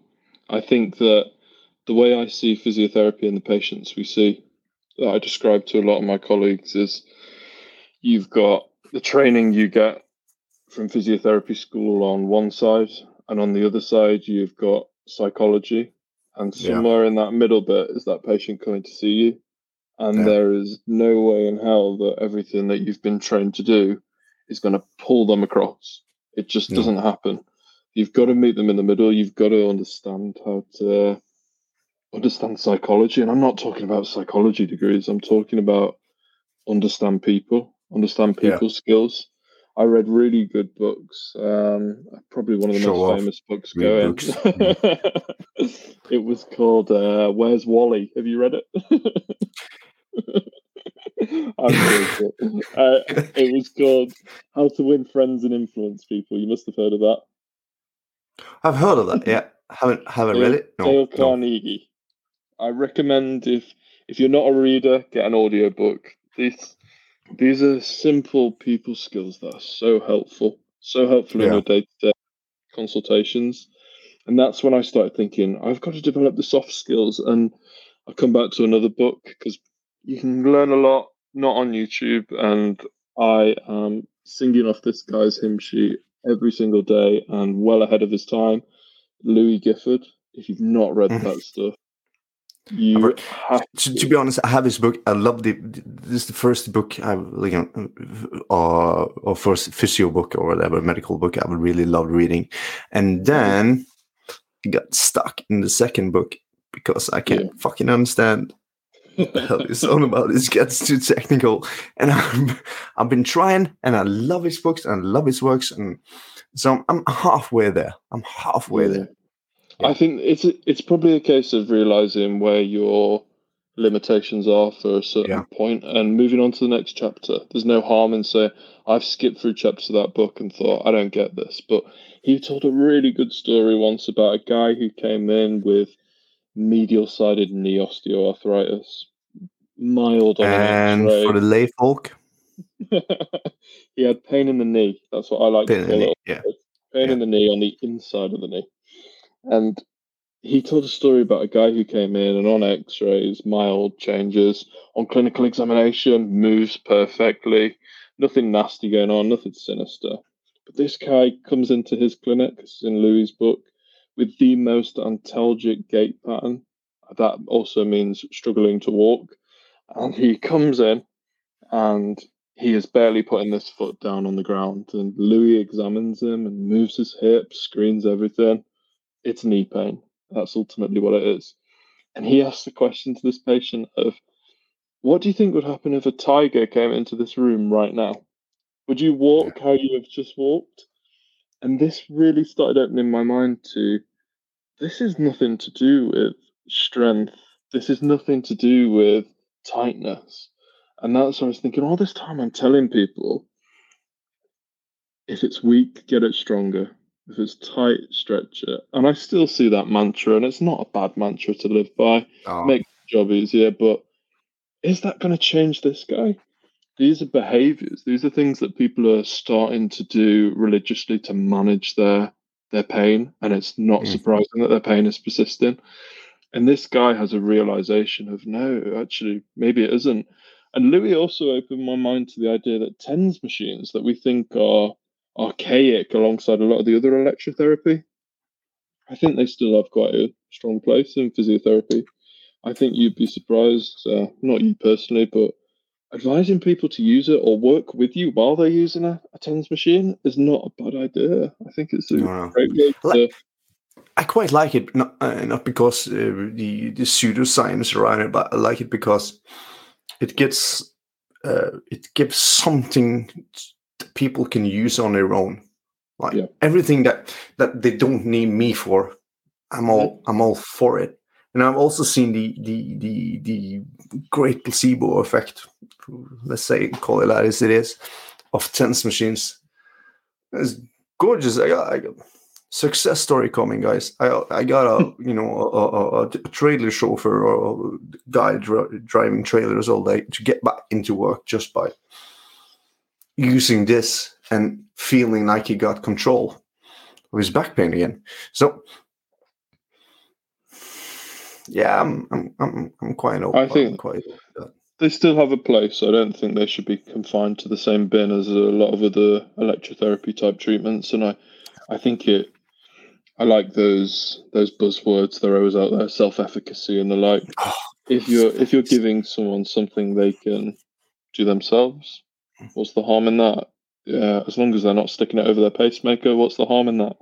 I think that the way I see physiotherapy and the patients we see that I describe to a lot of my colleagues is you've got the training you get from physiotherapy school on one side, and on the other side you've got psychology, and Yeah. somewhere in that middle bit is that patient coming to see you, and Yeah. there is no way in hell that everything that you've been trained to do is going to pull them across. It just doesn't happen. You've got to meet them in the middle. You've got to understand how to understand psychology. And I'm not talking about psychology degrees. I'm talking about understand people, understand Yeah. people's skills. I read really good books. Um, probably one of the Show most off. famous books Read going. books. it was called uh, "Where's Wally?" Have you read it? I'm joking. uh, it was called "How to Win Friends and Influence People." You must have heard of that. i've heard of that yeah haven't haven't read it no, Dale. Carnegie. I recommend if if you're not a reader, get an audiobook. These these are simple people skills that are so helpful, so helpful in Yeah. your day to day consultations. And that's when I started thinking I've got to develop the soft skills. And I come back to another book because you can learn a lot not on YouTube. And I am singing off this guy's hymn sheet every single day and well ahead of his time. Louis Gifford. If you've not read Mhm. that stuff, you read- to, to be honest, I have this book. I love the. This is the first book I like, uh, uh, or first physio book or whatever medical book I really loved reading, and then I got stuck in the second book because I can't Yeah. fucking understand what the hell it's all about. It gets too technical, and I'm, I've been trying, and I love his books and I love his works, and so I'm, I'm halfway there. I'm halfway Yeah. there. I think it's it's probably a case of realizing where your limitations are for a certain Yeah. point and moving on to the next chapter. There's no harm in saying I've skipped through chapters of that book and thought I don't get this, but he told a really good story once about a guy who came in with medial sided knee osteoarthritis, mild on And an for the lay folk, he had pain in the knee. That's what I like to call it. yeah, pain in the knee on the inside of the knee. And he told a story about a guy who came in and on x rays, mild changes, on clinical examination, moves perfectly, nothing nasty going on, nothing sinister. But this guy comes into his clinic, this is in Louis' book, with the most antalgic gait pattern. That also means struggling to walk. And he comes in and he is barely putting this foot down on the ground. And Louis examines him and moves his hips, screens everything. It's knee pain. That's ultimately what it is. And he asks the question to this patient of, what do you think would happen if a tiger came into this room right now? Would you walk how you have just walked? And this really started opening my mind to this is nothing to do with strength. This is nothing to do with tightness. And that's what I was thinking all this time. I'm telling people if it's weak, get it stronger. If it's tight, stretch it. And I still see that mantra, and it's not a bad mantra to live by. Oh, Make the job easier, but is that going to change this guy? These are behaviors. These are things that people are starting to do religiously to manage their their pain, and it's not Mm. surprising that their pain is persisting. And this guy has a realization of no, actually, maybe it isn't. And Louis also opened my mind to the idea that TENS machines that we think are archaic alongside a lot of the other electrotherapy, I think they still have quite a strong place in physiotherapy. I think you'd be surprised, uh, not you personally, but advising people to use it or work with you while they're using a, a TENS machine is not a bad idea. I think it's a No, great way to. I quite like it, not uh, not because uh, the the pseudoscience around it, but I like it because it gets uh, it gives something people can use on their own. Like Yeah. everything that that they don't need me for, I'm all mm-hmm. I'm all for it. And I've also seen the the the the great placebo effect, let's say call it that as it is, of TENS machines. It's gorgeous. I got, I got success story coming, guys. I I got a you know a, a, a trailer chauffeur or a guy dri- driving trailers all day to get back into work just by using this and feeling like he got control of his back pain again. So yeah, I'm I'm I'm, I'm quite open. I think- quite open they still have a place. I don't think they should be confined to the same bin as a lot of other electrotherapy type treatments. And I, I think it. I like those those buzzwords. They're always out there, self-efficacy and the like. Oh, If you're if you're giving someone something they can do themselves, what's the harm in that? Yeah, as long as they're not sticking it over their pacemaker, what's the harm in that?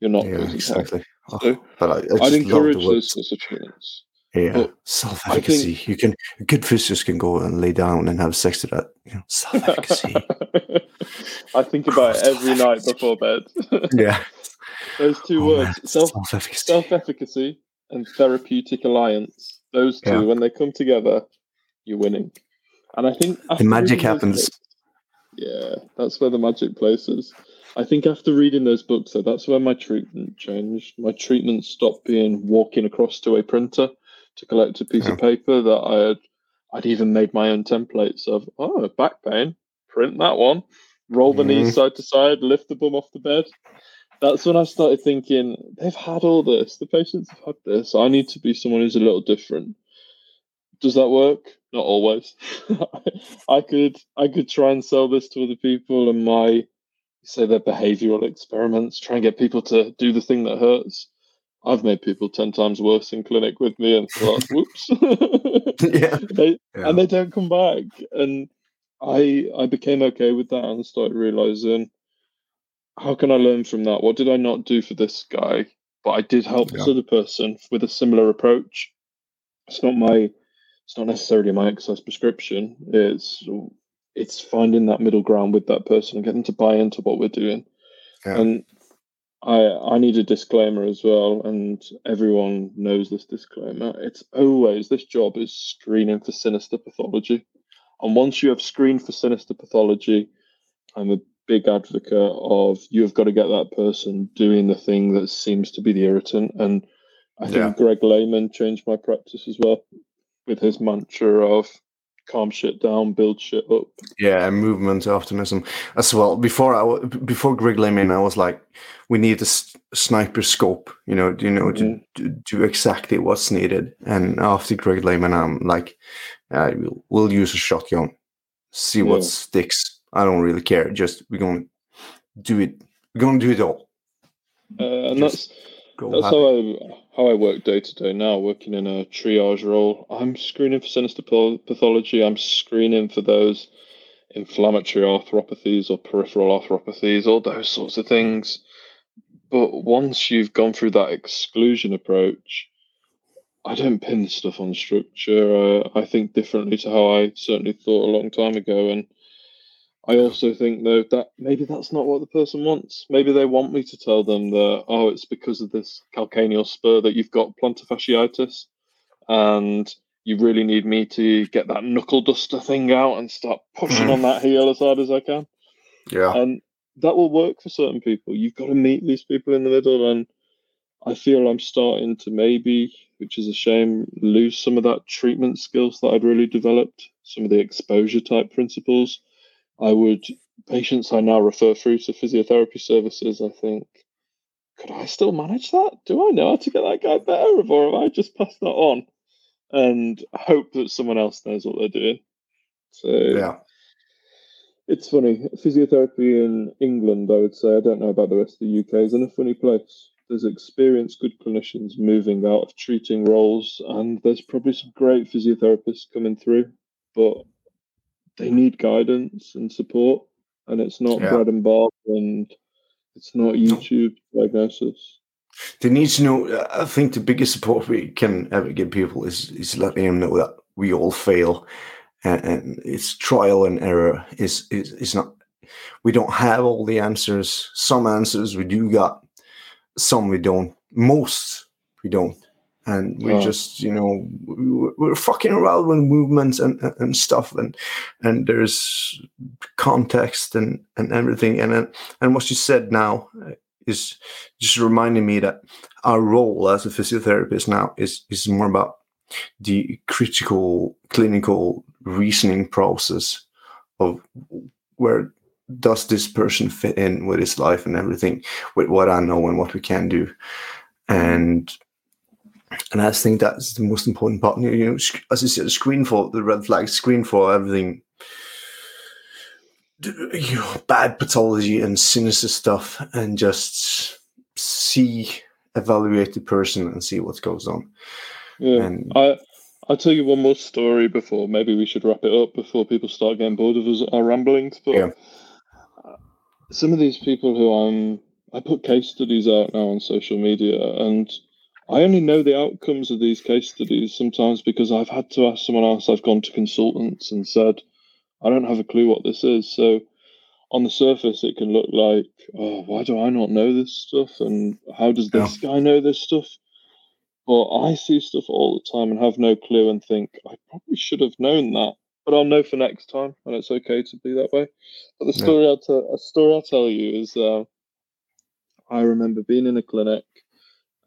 You're not yeah, exactly. Oh, So, but I, I I'd encourage the word those sorts of treatments. Yeah, But self efficacy. You can good physios can go and lay down and have sex to that. You know, self efficacy. I think about it every night before bed. yeah, Those two Oh, words, self self-efficacy. self-efficacy and therapeutic alliance. Those two, Yeah. when they come together, you're winning. And I think the magic happens. books- yeah, that's where the magic places. I think after reading those books, though, that's where my treatment changed. My treatment stopped being walking across to a printer to collect a piece Yeah. of paper that I had. I'd even made my own templates of oh back pain, print that one, roll the knees Mhm. side to side, lift the bum off the bed. That's when I started thinking they've had all this. The patients have had this. I need to be someone who's a little different. Does that work? Not always. I could I could try and sell this to other people and my say their behavioral experiments, try and get people to do the thing that hurts. I've made people ten times worse in clinic with me and thought, whoops. yeah, They- yeah. and they don't come back. And I I became okay with that and started realizing how can I learn from that? What did I not do for this guy? But I did help this other person with a similar approach. It's not my it's not necessarily my exercise prescription. It's it's finding that middle ground with that person and getting to buy into what we're doing. Yeah. And I I need a disclaimer as well, and everyone knows this disclaimer. It's always this job is screening for sinister pathology, and once you have screened for sinister pathology, I'm a big advocate of you have got to get that person doing the thing that seems to be the irritant. And I think Yeah. Greg Lehman changed my practice as well with his mantra of calm shit down, build shit up. yeah, and movement optimism as well. Before I before Greg Lehman, I was like, we need a s- sniper scope, you know, you know, to, Mhm. to do exactly what's needed. And after Greg Lehman, I'm like, uh, we'll, we'll use a shotgun, see Yeah. what sticks. I don't really care. Just we're gonna do it. We're gonna do it all. Uh, and Just that's That's happy. how I how I work day to day now, working in a triage role. I'm screening for sinister path- pathology. I'm screening for those inflammatory arthropathies or peripheral arthropathies, all those sorts of things. But once you've gone through that exclusion approach, I don't pin stuff on structure. Uh, I think differently to how I certainly thought a long time ago, and I also think though that maybe that's not what the person wants. Maybe they want me to tell them that oh, it's because of this calcaneal spur that you've got plantar fasciitis, and you really need me to get that knuckle duster thing out and start pushing on that heel as hard as I can. Yeah. And that will work for certain people. You've got to meet these people in the middle, and I feel I'm starting to maybe, which is a shame, lose some of that treatment skills that I'd really developed, some of the exposure type principles. I would patients I now refer through to physiotherapy services. I think, could I still manage that? Do I know how to get that guy better, or have I just passed that on? and hope that someone else knows what they're doing. So Yeah. it's funny. Physiotherapy in England, I would say, I don't know about the rest of the UK, is in a funny place. There's experienced, good clinicians moving out of treating roles, and there's probably some great physiotherapists coming through, but they need guidance and support, and it's not Yeah. bread and butter, and it's not YouTube diagnosis. They need to know. I think the biggest support we can ever give people is is letting them know that we all fail, and, and it's trial and error. Is is is not. We don't have all the answers. Some answers we do got, some we don't. Most we don't, and we Yeah. just you know we- we're fucking around with movements and and- and stuff, and and there's context and and everything, and and what you said now uh, is just reminding me that our role as a physiotherapist now is is more about the critical clinical reasoning process of where does this person fit in with his life and everything with what I know and what we can do. And and I think that's the most important part you know as you said screen for the red flag screen for everything you know, bad pathology and sinister stuff and just see evaluate the person and see what goes on Yeah. and I I'll tell you one more story before maybe we should wrap it up before people start getting bored of us our ramblings. But Yeah. uh, some of these people who I'm I put case studies out now on social media and I only know the outcomes of these case studies sometimes because I've had to ask someone else. I've gone to consultants and said, I don't have a clue what this is. So on the surface, it can look like, oh, why do I not know this stuff? And how does this guy know this stuff? But I see stuff all the time and have no clue and think I probably should have known that, but I'll know for next time, and it's okay to be that way. But the Yeah. story I'll tell, story I'll tell you is, uh, I remember being in a clinic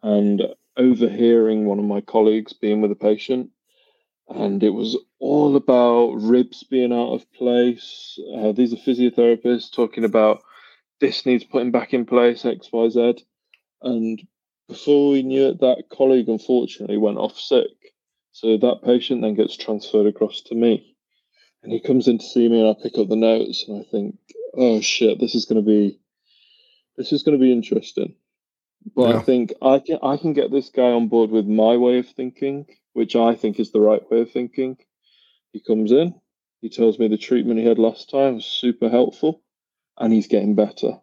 and overhearing one of my colleagues being with a patient, and it was all about ribs being out of place. Uh, these are physiotherapists talking about this needs putting back in place, X, Y, Z, and before we knew it, that colleague unfortunately went off sick. So that patient then gets transferred across to me. And he comes in to see me and I pick up the notes and I think, oh shit, this is gonna be this is gonna be interesting. But Yeah. I think I can I can get this guy on board with my way of thinking, which I think is the right way of thinking. He comes in, he tells me the treatment he had last time was super helpful and he's getting better.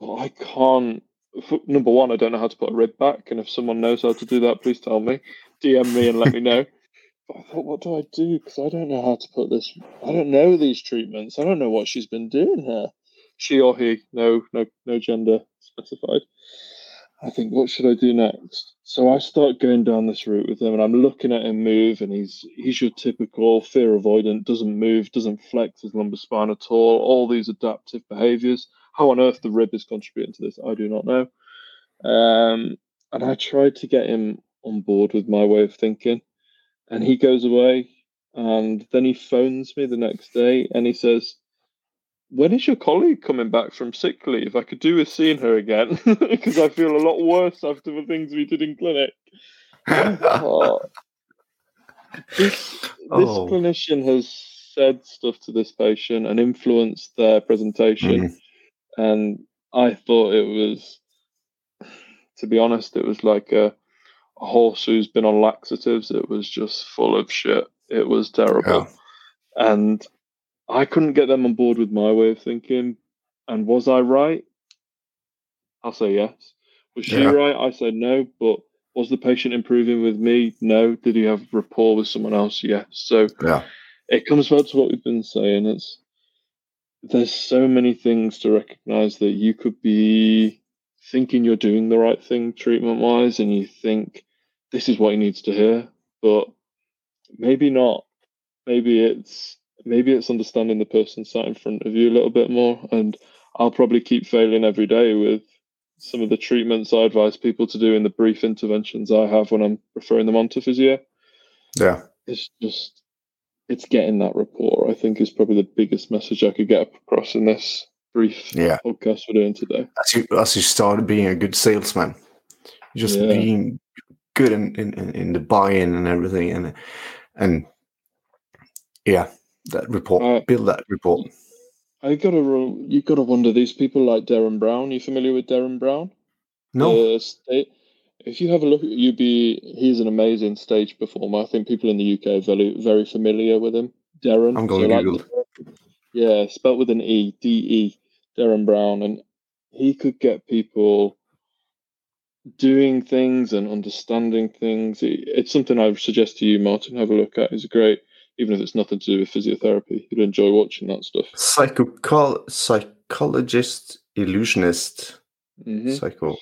But I can't number one, I don't know how to put a rib back, and if someone knows how to do that, please tell me. DM me and let me know. But I thought, what do I do? Because I don't know how to put this. I don't know these treatments. I don't know what she's been doing here. She or he, no, no, no gender specified. I think, what should I do next? So I start going down this route with him, and I'm looking at him move, and he's he's your typical fear avoidant, doesn't move, doesn't flex his lumbar spine at all. All these adaptive behaviors. How on earth the rib is contributing to this, I do not know. Um, and I tried to get him on board with my way of thinking, and he goes away, and then he phones me the next day, and he says, "When is your colleague coming back from sick leave? I could do with seeing her again because I feel a lot worse after the things we did in clinic." Oh, this this Oh. clinician has said stuff to this patient and influenced their presentation, Mhm. and I thought it was, to be honest, it was like a, a horse who's been on laxatives. It was just full of shit. It was terrible, and I couldn't get them on board with my way of thinking. And was I right? I'll say yes. Was she Yeah. right? I said no. But was the patient improving with me? No. Did he have rapport with someone else? Yes. So yeah it comes back to what we've been saying. It's there's so many things to recognize that you could be thinking you're doing the right thing treatment wise, and you think this is what he needs to hear, but maybe not. Maybe it's maybe it's understanding the person sat in front of you a little bit more. And I'll probably keep failing every day with some of the treatments I advise people to do in the brief interventions I have when I'm referring them on to physio. Yeah. It's just it's getting that rapport, I think, is probably the biggest message I could get across in this brief yeah. podcast we're doing today. As you as you started being a good salesman. Just yeah. being good in, in, in the buy-in and everything and and yeah that report uh, build that report i gotta you gotta wonder these people like Derren brown you familiar with Derren brown no uh, if you have a look at ub he's an amazing stage performer i think people in the uk are very very familiar with him Derren. i'm going so to google like, yeah spelt with an e d-e Derren brown and he could get people doing things and understanding things. It's something I would suggest to you, Martin. Have a look at. It's great, even if it's nothing to do with physiotherapy. You'd enjoy watching that stuff. Psycho psychologist, illusionist, mm-hmm. psycho.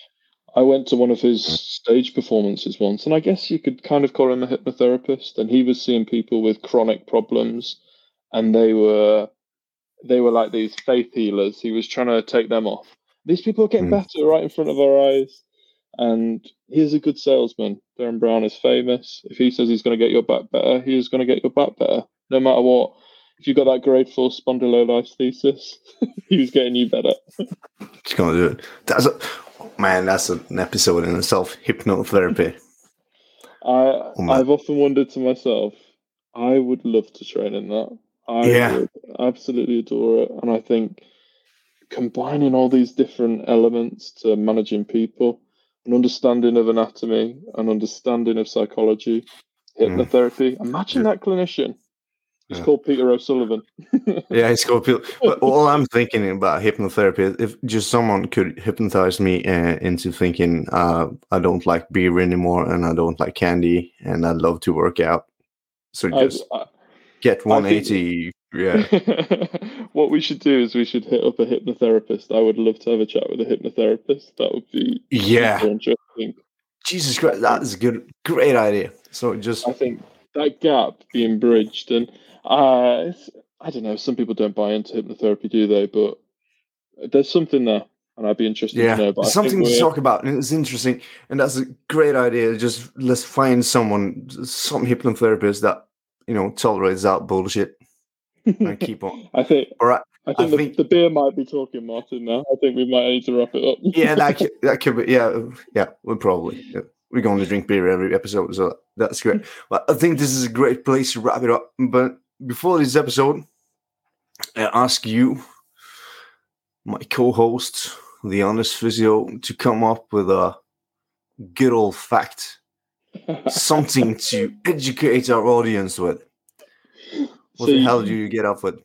I went to one of his mm. stage performances once, and I guess you could kind of call him a hypnotherapist. And he was seeing people with chronic problems, and they were they were like these faith healers. He was trying to take them off. These people are getting mm. better right in front of our eyes and he's a good salesman. Derren Brown is famous. If he says he's going to get your back better, he is going to get your back better, no matter what. If you've got that grade four spondylolisthesis, he was getting you better. He's going to do it. That's a, man. That's an episode in itself. Hypnotherapy. I oh, I've often wondered to myself, I would love to train in that. I yeah. would absolutely adore it, and I think combining all these different elements to managing people an understanding of anatomy, an understanding of psychology, hypnotherapy. Mm. Imagine that clinician. He's yeah. called Peter O'Sullivan. yeah, he's called Peter. But all I'm thinking about hypnotherapy, if just someone could hypnotize me uh, into thinking uh, I don't like beer anymore and I don't like candy and I love to work out. So just I, I, get 180 yeah. what we should do is we should hit up a hypnotherapist. I would love to have a chat with a hypnotherapist. That would be yeah interesting. Jesus Christ, that is a good, great idea. So just I think that gap being bridged, and uh, I don't know. Some people don't buy into hypnotherapy, do they? But there's something there, and I'd be interested yeah, to know. Something to talk about, and it's interesting, and that's a great idea. Just let's find someone, some hypnotherapist that you know tolerates that bullshit and keep on. I think. All right. I think, I the, think the, beer might be talking, Martin. Now I think we might need to wrap it up. yeah, that could, that could be. Yeah, yeah, we're probably. Yeah. We're going to drink beer every episode, so that's great. But I think this is a great place to wrap it up. But before this episode, I ask you, my co-host, the honest physio, to come up with a good old fact, something to educate our audience with. What so the hell do you get off with?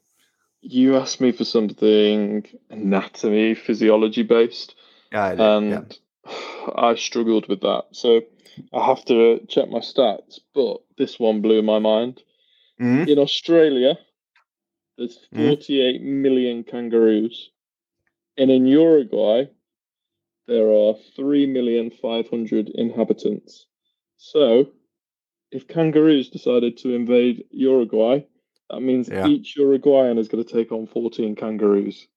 You asked me for something anatomy, physiology based. Yeah, I did, and yeah. I struggled with that. So I have to check my stats, but this one blew my mind. Mm-hmm. In Australia, there's mm-hmm. 48 mm-hmm. million kangaroos. And in Uruguay, there are 3,500,000 inhabitants. So, if kangaroos decided to invade Uruguay, that means yeah. each Uruguayan is going to take on 14 kangaroos.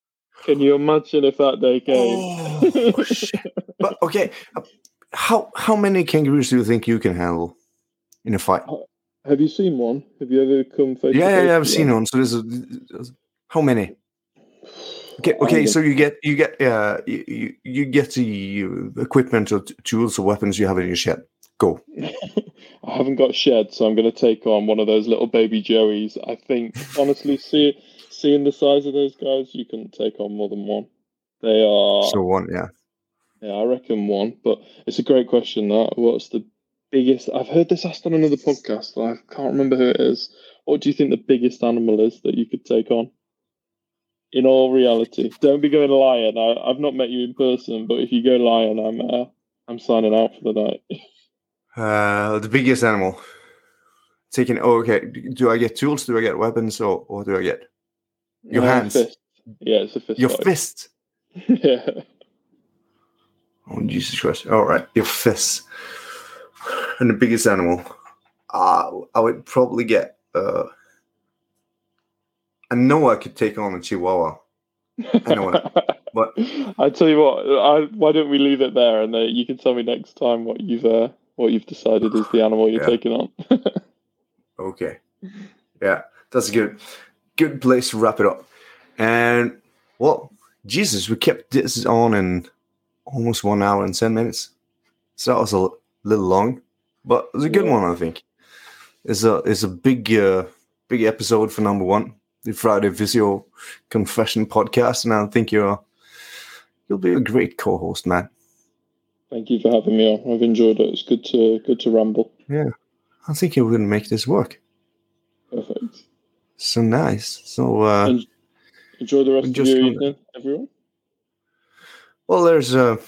Can you imagine if that day came? Oh, but okay, uh, how how many kangaroos do you think you can handle in a fight? Have you seen one? Have you ever come face? Yeah, yeah, yeah, I've seen one. So there's a, how many? Okay, okay. So you get you get uh you you get the equipment or tools or weapons you have in your shed. Go. I haven't got shed, so I'm going to take on one of those little baby joeys. I think, honestly, see, seeing the size of those guys, you can take on more than one. They are. So one, yeah. Yeah, I reckon one. But it's a great question. That what's the biggest? I've heard this asked on another podcast. I can't remember who it is. What do you think the biggest animal is that you could take on? In all reality, don't be going lion. I, I've not met you in person, but if you go lion, I'm uh, I'm signing out for the night. Uh, the biggest animal. Taking. Oh, okay. Do I get tools? Do I get weapons? Or what do I get? Your uh, hands. Fist. Yeah, it's a fist. Your fight. fist. yeah. Oh Jesus Christ! All right, your fist. And the biggest animal. Uh, I would probably get. Uh, I know I could take on a chihuahua. I know but I tell you what, I, why don't we leave it there, and uh, you can tell me next time what you've uh, what you've decided is the animal you're Yeah. taking on. Okay. Yeah, that's a good good place to wrap it up. And well, Jesus, we kept this on in almost one hour and ten minutes. So that was a little long, but it was a good Yeah. one, I think. It's a it's a big uh, big episode for number one, the Friday Physio Confession podcast, and I think you're you'll be a great co-host, man. Thank you for having me on. I've enjoyed it. It's good to good to ramble. Yeah, I think you're gonna make this work. Perfect. So nice. So uh Enjoy the rest of your gonna- evening, everyone. Well, there's a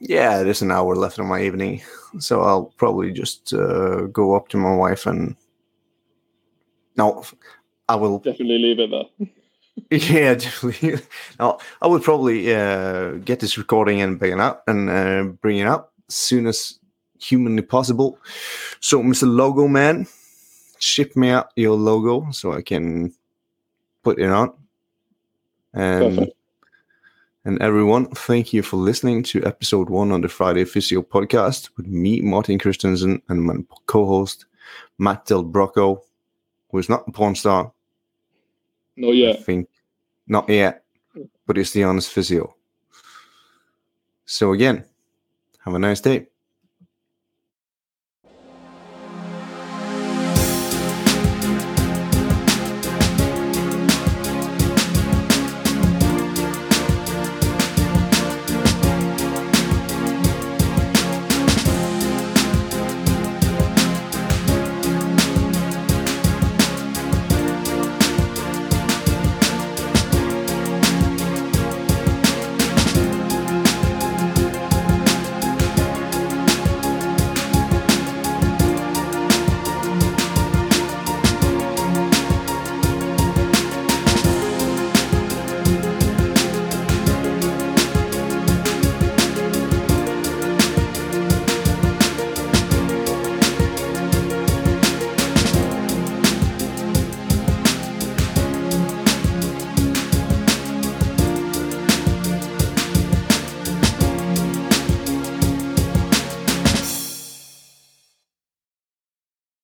yeah, there's an hour left of my evening, so I'll probably just uh, go up to my wife and no, I will. Definitely leave it there. Yeah, definitely. I will probably uh, get this recording and bring it up and uh, bring it up as soon as humanly possible. So, Mr. Logo Man, ship me out your logo so I can put it on. And Perfect. and everyone, thank you for listening to episode one on the Friday Physio podcast with me, Martin Christensen, and my co-host Matt Del Brocco, who is not a porn star. Not yet. I think not yet, but it's the honest physio. So again, have a nice day.